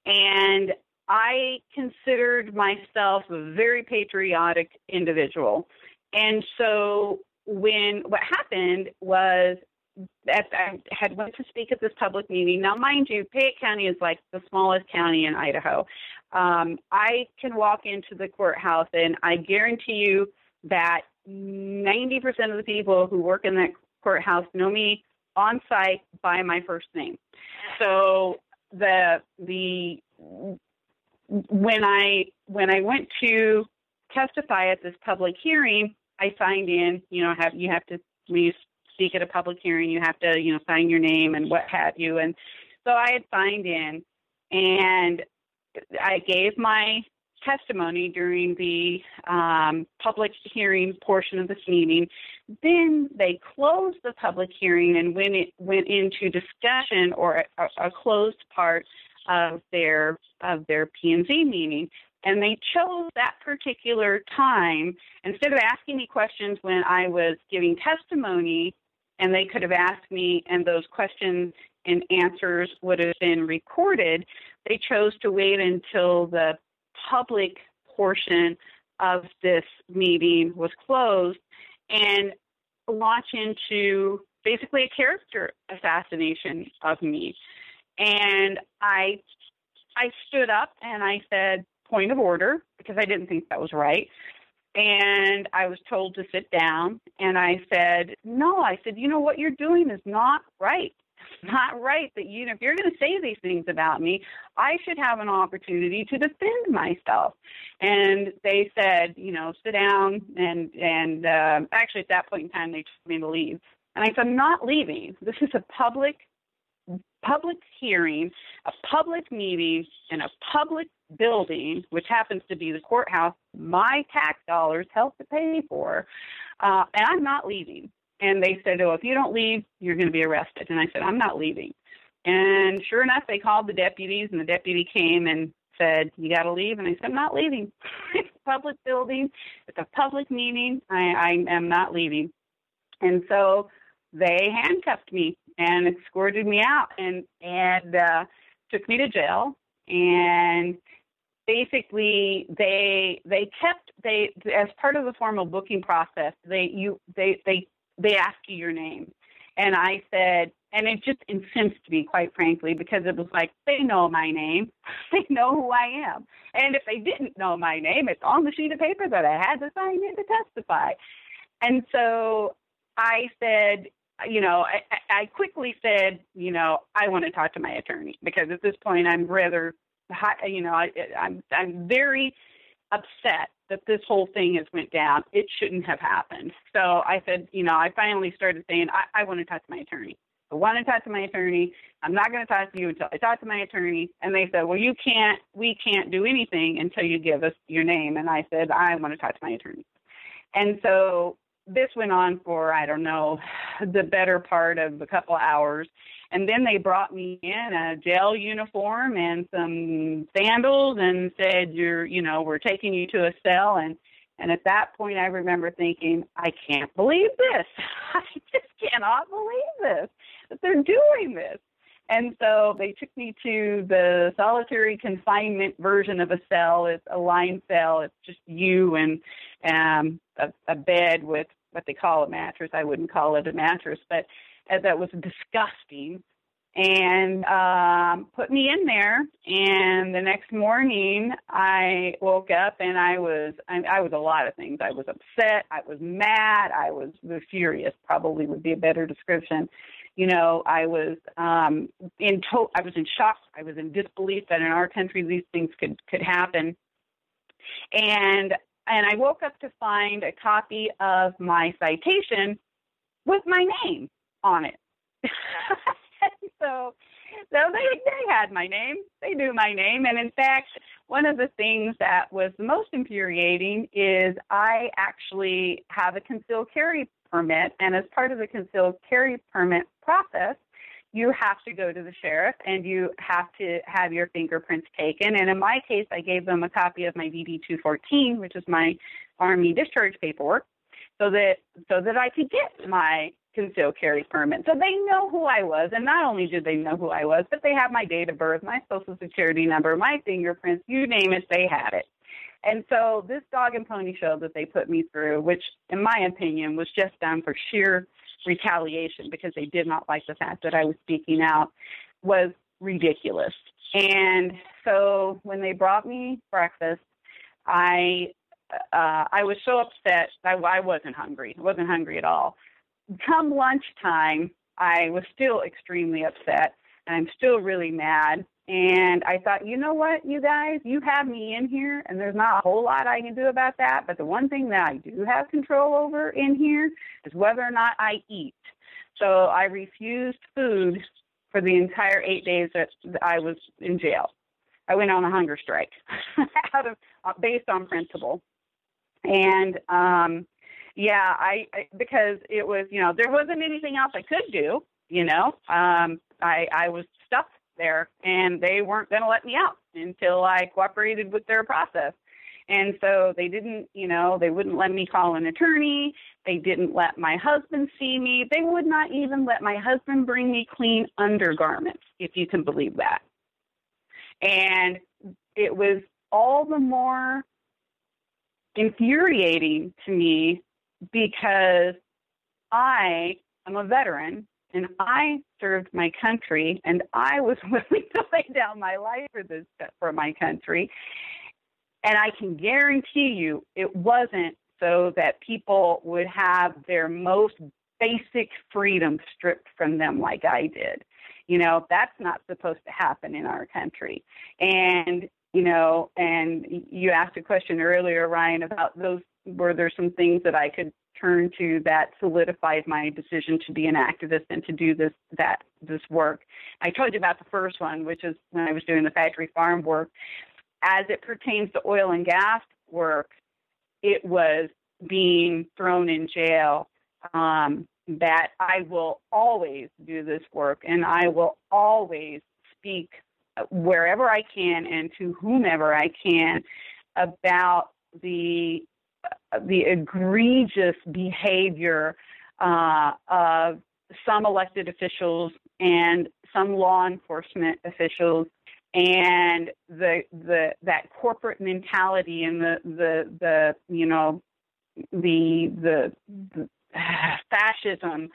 and I considered myself a very patriotic individual. And so when what happened was that I had went to speak at this public meeting. Now, mind you, Payette County is like the smallest county in Idaho. Um, I can walk into the courthouse, and I guarantee you that 90% of the people who work in that courthouse know me on site by my first name. So the the when I when I went to testify at this public hearing, I signed in. You know, have you have to when you speak at a public hearing, you have to you know sign your name and what have you. And so I had signed in, and I gave my testimony during the um, public hearing portion of this meeting. Then they closed the public hearing and when it went into discussion or a, a closed part of their of their P&Z meeting. And they chose that particular time instead of asking me questions when I was giving testimony, and they could have asked me, and those questions and answers would have been recorded. They chose to wait until the public portion of this meeting was closed and launch into basically a character assassination of me. And I I stood up and I said, point of order because I didn't think that was right. And I was told to sit down. And I said, no, I said, you know, what you're doing is not right. It's not right that you know, if you're going to say these things about me, I should have an opportunity to defend myself. And they said, you know, sit down. And, and uh, actually, at that point in time, they told me to leave. And I said, I'm not leaving. This is a public public hearing, a public meeting in a public building, which happens to be the courthouse, my tax dollars help to pay for, uh, and I'm not leaving. And they said, "Oh, if you don't leave, you're going to be arrested." And I said, "I'm not leaving." And sure enough, they called the deputies, and the deputy came and said, "You got to leave." And I said, "I'm not leaving. it's a public building. It's a public meeting. I, I am not leaving." And so they handcuffed me and escorted me out and and uh, took me to jail and basically they they kept they as part of the formal booking process they you they they they ask you your name. And i said and it just incensed me quite frankly because it was like they know my name. They know who i am. And if they didn't know my name it's on the sheet of paper that i had to sign in to testify. And so i said you know, I, I quickly said, you know, I want to talk to my attorney because at this point I'm rather you know, I, I'm I'm very upset that this whole thing has went down. It shouldn't have happened. So I said, you know, I finally started saying, I, I want to talk to my attorney. I want to talk to my attorney. I'm not going to talk to you until I talk to my attorney. And they said, well, you can't, we can't do anything until you give us your name. And I said, I want to talk to my attorney. And so this went on for, I don't know, the better part of a couple hours. And then they brought me in a jail uniform and some sandals and said, "You're, you know, we're taking you to a cell." And and at that point, I remember thinking, "I can't believe this. I just cannot believe this that they're doing this." And so they took me to the solitary confinement version of a cell. It's a line cell. It's just you and um, a, a bed with what they call a mattress. I wouldn't call it a mattress, but uh, that was disgusting and um, put me in there. And the next morning, I woke up and I was I, I was a lot of things. I was upset. I was mad. I was, furious. Probably would be a better description. You know, I was um, in to- I was in shock. I was in disbelief that in our country these things could could happen. And and I woke up to find a copy of my citation with my name on it. so so they they had my name. They knew my name, and in fact, one of the things that was the most infuriating is I actually have a concealed carry permit, and as part of the concealed carry permit process, you have to go to the sheriff and you have to have your fingerprints taken. And in my case, I gave them a copy of my DD 214, which is my Army discharge paperwork, so that so that I could get my concealed carry permit. So they know who I was, and not only did they know who I was, but they have my date of birth, my social security number, my fingerprints, you name it, they had it. And so this dog and pony show that they put me through, which in my opinion was just done for sheer retaliation because they did not like the fact that I was speaking out, was ridiculous. And so when they brought me breakfast, I uh, I was so upset. I, I wasn't hungry. I wasn't hungry at all come lunchtime, I was still extremely upset I'm still really mad. And I thought, you know what, you guys, you have me in here, and there's not a whole lot I can do about that. But the one thing that I do have control over in here is whether or not I eat. So I refused food for the entire eight days that I was in jail. I went on a hunger strike out of uh, based on principle, and um, yeah, I, I because it was you know there wasn't anything else I could do. You know, um, I I was stuck there, and they weren't going to let me out until I cooperated with their process. And so they didn't, you know, they wouldn't let me call an attorney. They didn't let my husband see me. They would not even let my husband bring me clean undergarments, if you can believe that. And it was all the more infuriating to me because I am a veteran and I served my country and I was willing to lay down my life for this for my country. And I can guarantee you it wasn't so that people would have their most basic freedom stripped from them like I did. You know, that's not supposed to happen in our country. And, you know, and you asked a question earlier, Ryan, about those were there some things that I could turn to that solidified my decision to be an activist and to do this that this work. I told you about the first one, which is when I was doing the factory farm work. As it pertains to oil and gas work, it was being thrown in jail. Um, that I will always do this work and I will always speak wherever I can and to whomever I can about the the egregious behavior uh, of some elected officials and some law enforcement officials and the the that corporate mentality and the the the you know the the, the fascism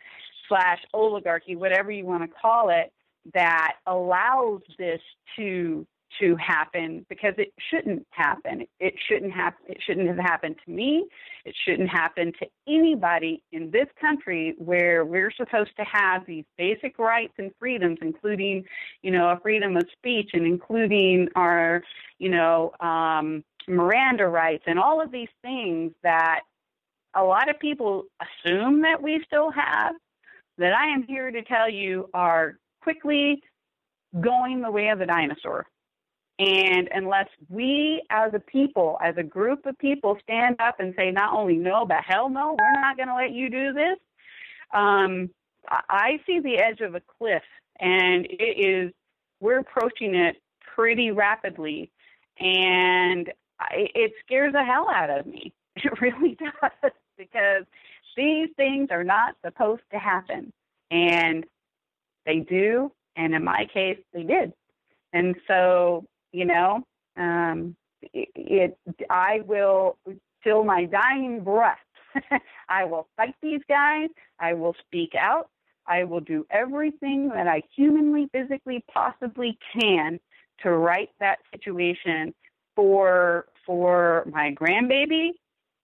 slash oligarchy whatever you want to call it that allows this to to happen because it shouldn't happen. It shouldn't have it shouldn't have happened to me. It shouldn't happen to anybody in this country where we're supposed to have these basic rights and freedoms, including, you know, a freedom of speech and including our, you know, um, Miranda rights and all of these things that a lot of people assume that we still have. That I am here to tell you are quickly going the way of the dinosaur. And unless we as a people, as a group of people, stand up and say not only no, but hell no, we're not going to let you do this, um, I see the edge of a cliff, and it is, we're approaching it pretty rapidly. And I, it scares the hell out of me. It really does, because these things are not supposed to happen. And they do, and in my case, they did. And so you know um, it, it i will till my dying breath I will fight these guys. I will speak out. I will do everything that I humanly, physically, possibly can to right that situation for for my grandbaby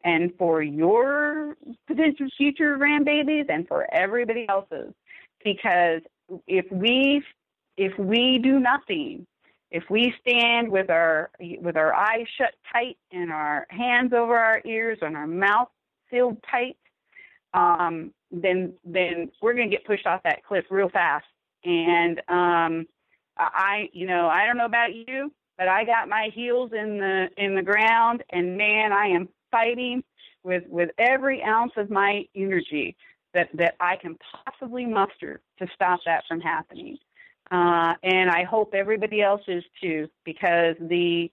and for your potential future grandbabies and for everybody else's because if we if we do nothing if we stand with our with our eyes shut tight and our hands over our ears and our mouth sealed tight um, then then we're going to get pushed off that cliff real fast and um, i you know i don't know about you but i got my heels in the in the ground and man i am fighting with with every ounce of my energy that that I can possibly muster to stop that from happening. Uh, and I hope everybody else is too, because the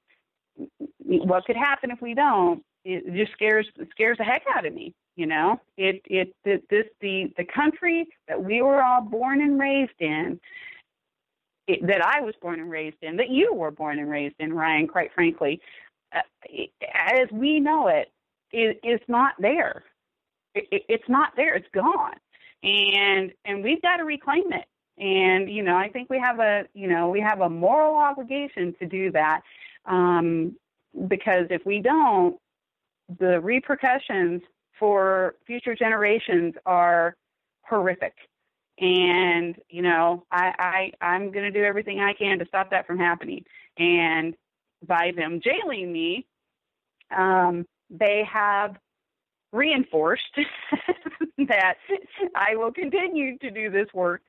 what could happen if we don't it just scares scares the heck out of me. You know, it it, this the the country that we were all born and raised in. It, that I was born and raised in, that you were born and raised in, Ryan. Quite frankly, uh, as we know it, it, is, is not there. It, it's not there. It's gone, and and we've got to reclaim it. And you know, I think we have a you know we have a moral obligation to do that, um, because if we don't, the repercussions for future generations are horrific. And you know, I, I I'm going to do everything I can to stop that from happening. And by them jailing me, um, they have reinforced that I will continue to do this work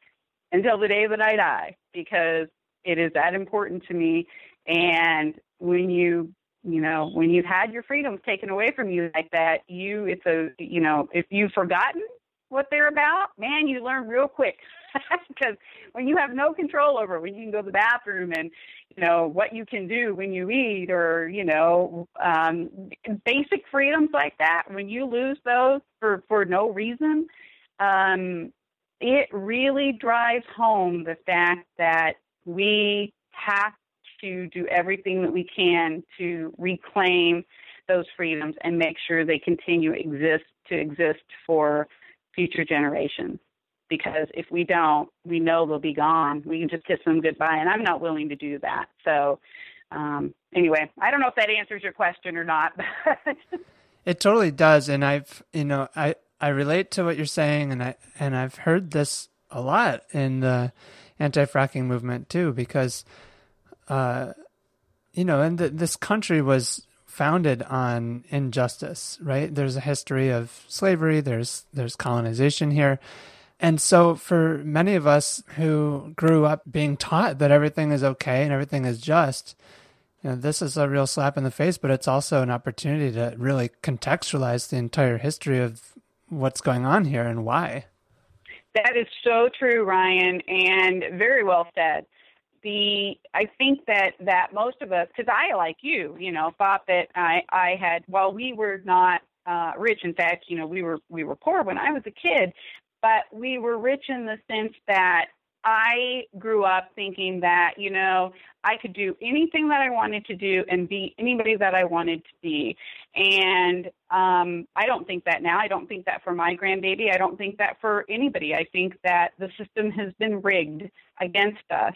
until the day that I die because it is that important to me. And when you, you know, when you've had your freedoms taken away from you like that, you, it's a, you know, if you've forgotten what they're about, man, you learn real quick. because when you have no control over when you can go to the bathroom and you know what you can do when you eat or you know um basic freedoms like that when you lose those for for no reason um it really drives home the fact that we have to do everything that we can to reclaim those freedoms and make sure they continue exist to exist for future generations because if we don't, we know they'll be gone. We can just kiss them goodbye, and I'm not willing to do that. So, um, anyway, I don't know if that answers your question or not. it totally does, and I've you know I I relate to what you're saying, and I and I've heard this a lot in the anti-fracking movement too, because uh, you know, and this country was founded on injustice, right? There's a history of slavery. There's there's colonization here and so, for many of us who grew up being taught that everything is okay and everything is just, you know, this is a real slap in the face, but it's also an opportunity to really contextualize the entire history of what's going on here and why. That is so true, Ryan, and very well said. The I think that that most of us, because I like you, you know, thought that I I had while we were not uh, rich. In fact, you know, we were we were poor when I was a kid, but we were rich in the sense that I grew up thinking that, you know, I could do anything that I wanted to do and be anybody that I wanted to be. And um, I don't think that now. I don't think that for my grandbaby. I don't think that for anybody. I think that the system has been rigged against us.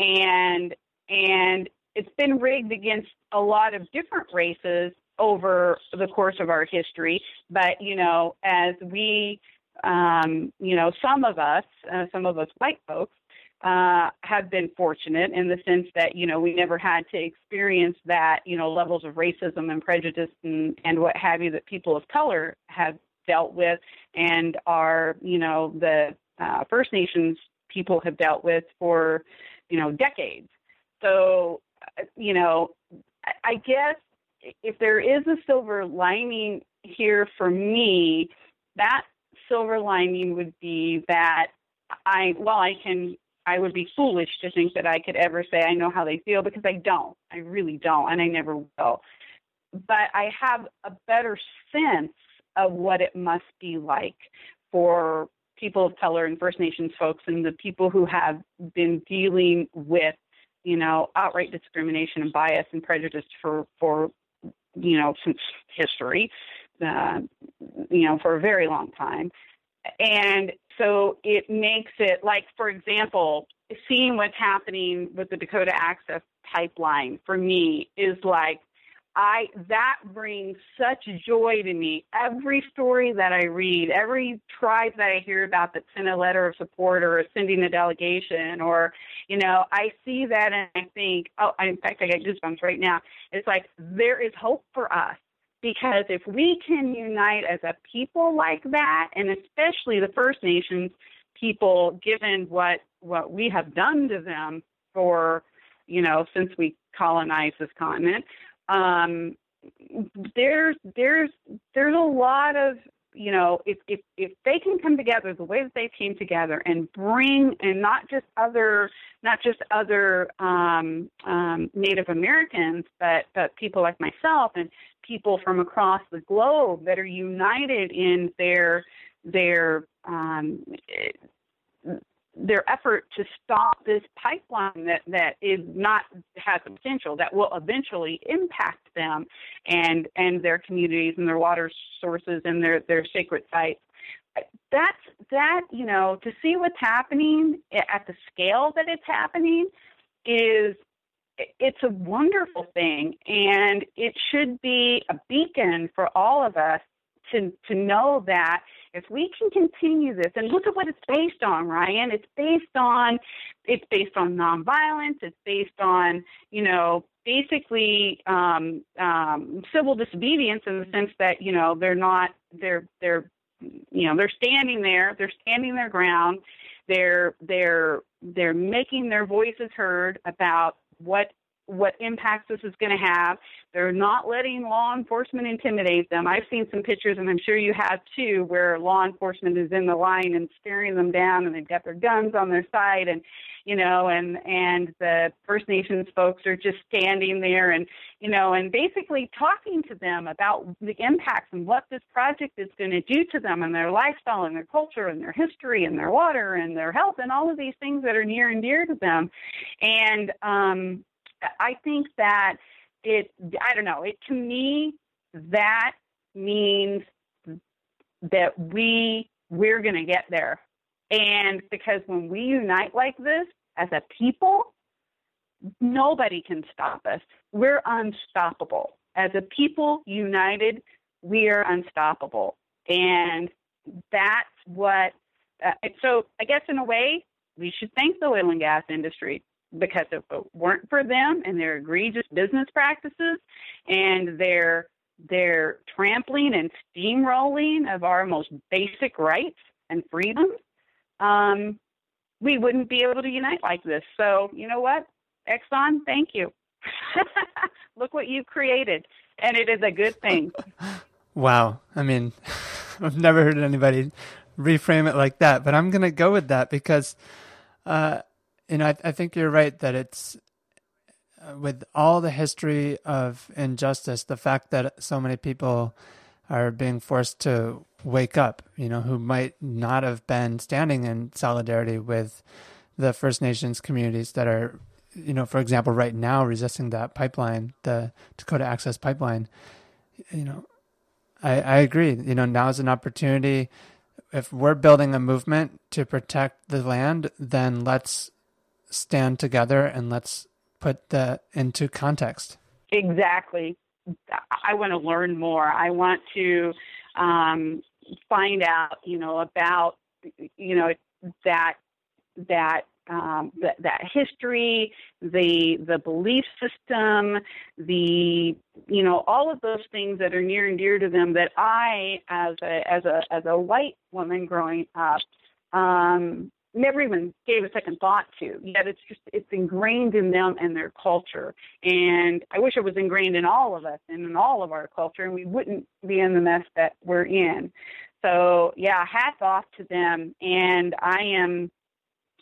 And and it's been rigged against a lot of different races over the course of our history. But, you know, as we um, you know, some of us, uh, some of us white folks, uh, have been fortunate in the sense that you know we never had to experience that you know levels of racism and prejudice and, and what have you that people of color have dealt with and are you know the uh, First Nations people have dealt with for you know decades. So you know, I guess if there is a silver lining here for me, that silver lining would be that I, well, I can, I would be foolish to think that I could ever say I know how they feel because I don't. I really don't, and I never will. But I have a better sense of what it must be like for people of color and First Nations folks and the people who have been dealing with, you know, outright discrimination and bias and prejudice for, for you know, since history uh, you know, for a very long time. And so it makes it like, for example, seeing what's happening with the Dakota Access Pipeline for me is like I that brings such joy to me. Every story that I read, every tribe that I hear about that sent a letter of support or sending a delegation, or you know, I see that and I think, oh, in fact, I get goosebumps right now. It's like there is hope for us because if we can unite as a people like that, and especially the First Nations people, given what what we have done to them for you know since we colonized this continent um, there's there's there's a lot of you know if if if they can come together the way that they came together and bring and not just other not just other um, um, Native Americans but but people like myself and people from across the globe that are united in their their um, their effort to stop this pipeline that, that is not has potential that will eventually impact them and and their communities and their water sources and their their sacred sites. That's that you know to see what's happening at the scale that it's happening is it's a wonderful thing and it should be a beacon for all of us to to know that if we can continue this and look at what it's based on, Ryan, it's based on it's based on nonviolence. It's based on you know basically um, um, civil disobedience in the sense that you know they're not they're they're you know they're standing there they're standing their ground they're they're they're making their voices heard about what what impacts this is going to have. They're not letting law enforcement intimidate them. I've seen some pictures, and I'm sure you have too, where law enforcement is in the line and staring them down, and they've got their guns on their side, and you know, and and the First Nations folks are just standing there, and you know, and basically talking to them about the impacts and what this project is going to do to them and their lifestyle and their culture and their history and their water and their health and all of these things that are near and dear to them, and um I think that it, I don't know, it to me, that means that we, we're going to get there. And because when we unite like this as a people, nobody can stop us. We're unstoppable. As a people united, we are unstoppable. And that's what, uh, so I guess in a way, we should thank the oil and gas industry because if it weren't for them and their egregious business practices and their their trampling and steamrolling of our most basic rights and freedoms, um, we wouldn't be able to unite like this. So you know what, Exxon, thank you. Look what you've created, and it is a good thing. Wow, I mean, I've never heard anybody reframe it like that, but I'm going to go with that because. Uh, know, I, I think you're right that it's uh, with all the history of injustice, the fact that so many people are being forced to wake up, you know, who might not have been standing in solidarity with the First Nations communities that are, you know, for example, right now resisting that pipeline, the Dakota Access Pipeline. You know, I, I agree. You know, now is an opportunity. If we're building a movement to protect the land, then let's stand together and let's put that into context. Exactly. I want to learn more. I want to um, find out, you know, about, you know, that that um, that, that history, the the belief system, the you know all of those things that are near and dear to them that I, as a as a as a white woman growing up, um, never even gave a second thought to. Yet it's just it's ingrained in them and their culture. And I wish it was ingrained in all of us and in all of our culture, and we wouldn't be in the mess that we're in. So yeah, hats off to them. And I am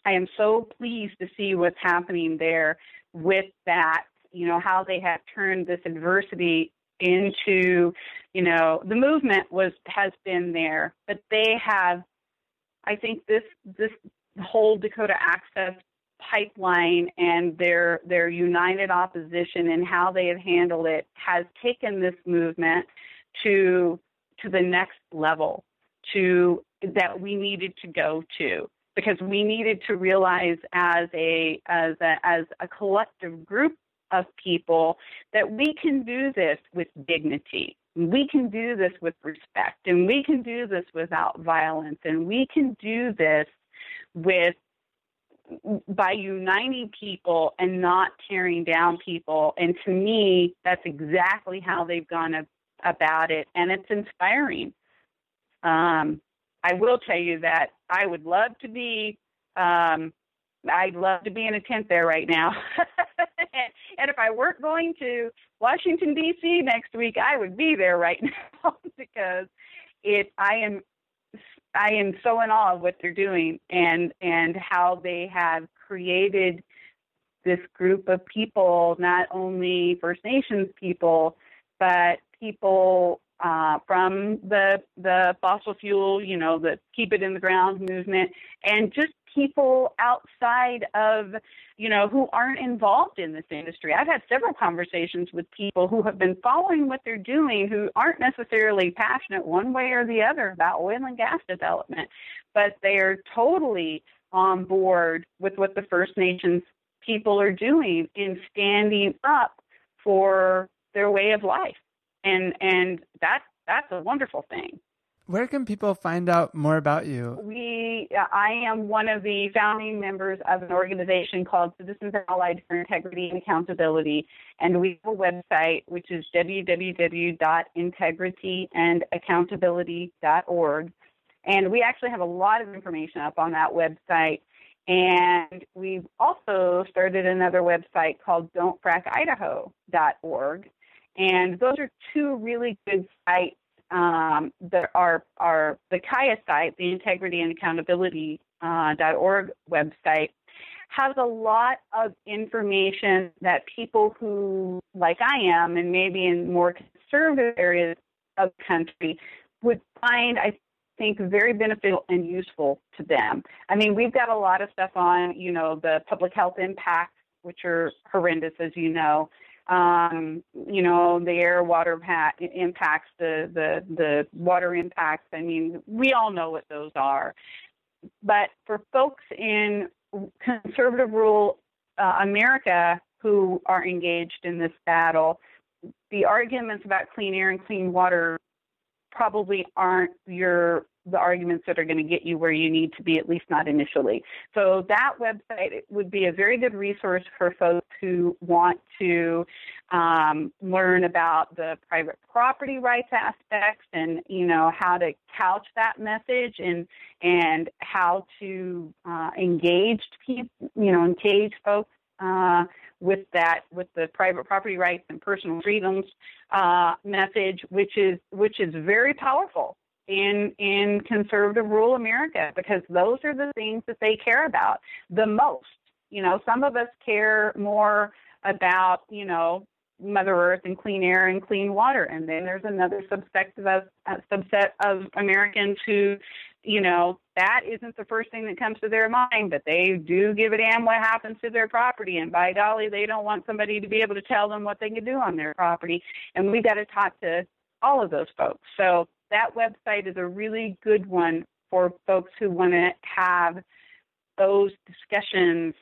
I am so pleased to see what's happening there with that. You know how they have turned this adversity into you know the movement was has been there but they have I think this this whole Dakota Access pipeline and their their united opposition and how they have handled it has taken this movement to to the next level to that we needed to go to. Because we needed to realize as a as a as a collective group of people that we can do this with dignity. We can do this with respect and we can do this without violence and we can do this with by uniting people and not tearing down people and to me that's exactly how they've gone about it and it's inspiring um, i will tell you that i would love to be um, I'd love to be in a tent there right now. and if I weren't going to Washington D.C. next week, I would be there right now because it. I am. I am so in awe of what they're doing and and how they have created this group of people, not only First Nations people, but people uh, from the the fossil fuel, you know, the keep it in the ground movement, and just people outside of, you know, who aren't involved in this industry. I've had several conversations with people who have been following what they're doing who aren't necessarily passionate one way or the other about oil and gas development, but they are totally on board with what the First Nations people are doing in standing up for their way of life. And and that that's a wonderful thing. Where can people find out more about you? We, uh, I am one of the founding members of an organization called Citizens Allied for Integrity and Accountability, and we have a website which is www.integrityandaccountability.org. And we actually have a lot of information up on that website. And we've also started another website called don'tfrackidaho.org. And those are two really good sites um, the, our, our, the CAIA site, the Integrity and Accountability uh, .org website, has a lot of information that people who, like I am, and maybe in more conservative areas of the country, would find, I think, very beneficial and useful to them. I mean, we've got a lot of stuff on, you know, the public health impacts, which are horrendous, as you know um, you know, the air water pa- impacts, the, the, the water impacts. I mean, we all know what those are. But for folks in conservative rural uh, America who are engaged in this battle, the arguments about clean air and clean water probably aren't your the arguments that are going to get you where you need to be, at least not initially. So that website would be a very good resource for folks who want to um, learn about the private property rights aspects and you know how to couch that message and and how to uh, engage people, you know, engage folks uh, with that with the private property rights and personal freedoms uh, message, which is which is very powerful in in conservative rural America because those are the things that they care about the most. You know, some of us care more about you know Mother Earth and clean air and clean water, and then there's another subset of uh, subset of Americans who, you know, that isn't the first thing that comes to their mind, but they do give a damn what happens to their property, and by golly, they don't want somebody to be able to tell them what they can do on their property, and we've got to talk to all of those folks. So that website is a really good one for folks who want to have those discussions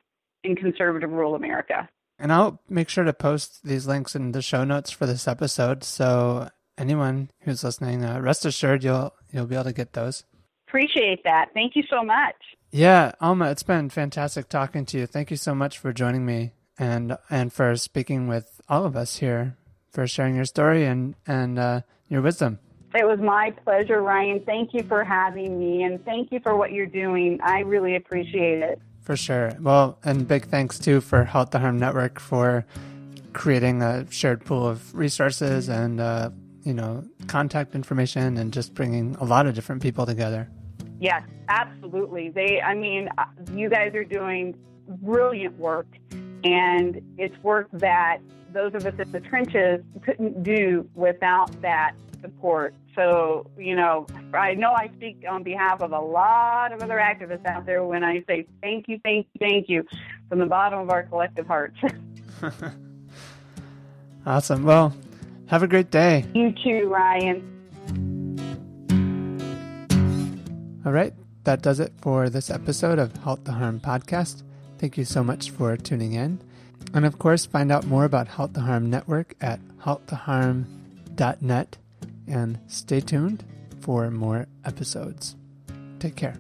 in conservative rural America. And I'll make sure to post these links in the show notes for this episode, so anyone who's listening, uh, rest assured you'll you'll be able to get those. Appreciate that. Thank you so much. Yeah, Alma, it's been fantastic talking to you. Thank you so much for joining me and and for speaking with all of us here, for sharing your story and and uh, your wisdom. It was my pleasure, Ryan. Thank you for having me, and thank you for what you're doing. I really appreciate it. For sure. Well, and big thanks too for Halt the Harm Network for creating a shared pool of resources and uh, you know contact information and just bringing a lot of different people together. Yes, absolutely. They, I mean, uh, you guys are doing brilliant work, and it's work that those of us in the trenches couldn't do without that support. So, you know, I know I speak on behalf of a lot of other activists out there when I say thank you, thank you, thank you from the bottom of our collective hearts. awesome. Well, have a great day. You too, Ryan. All right, that does it for this episode of Halt the Harm podcast. Thank you so much for tuning in. And of course, find out more about Halt the Harm Network at halttheharm.net and stay tuned for more episodes. Take care.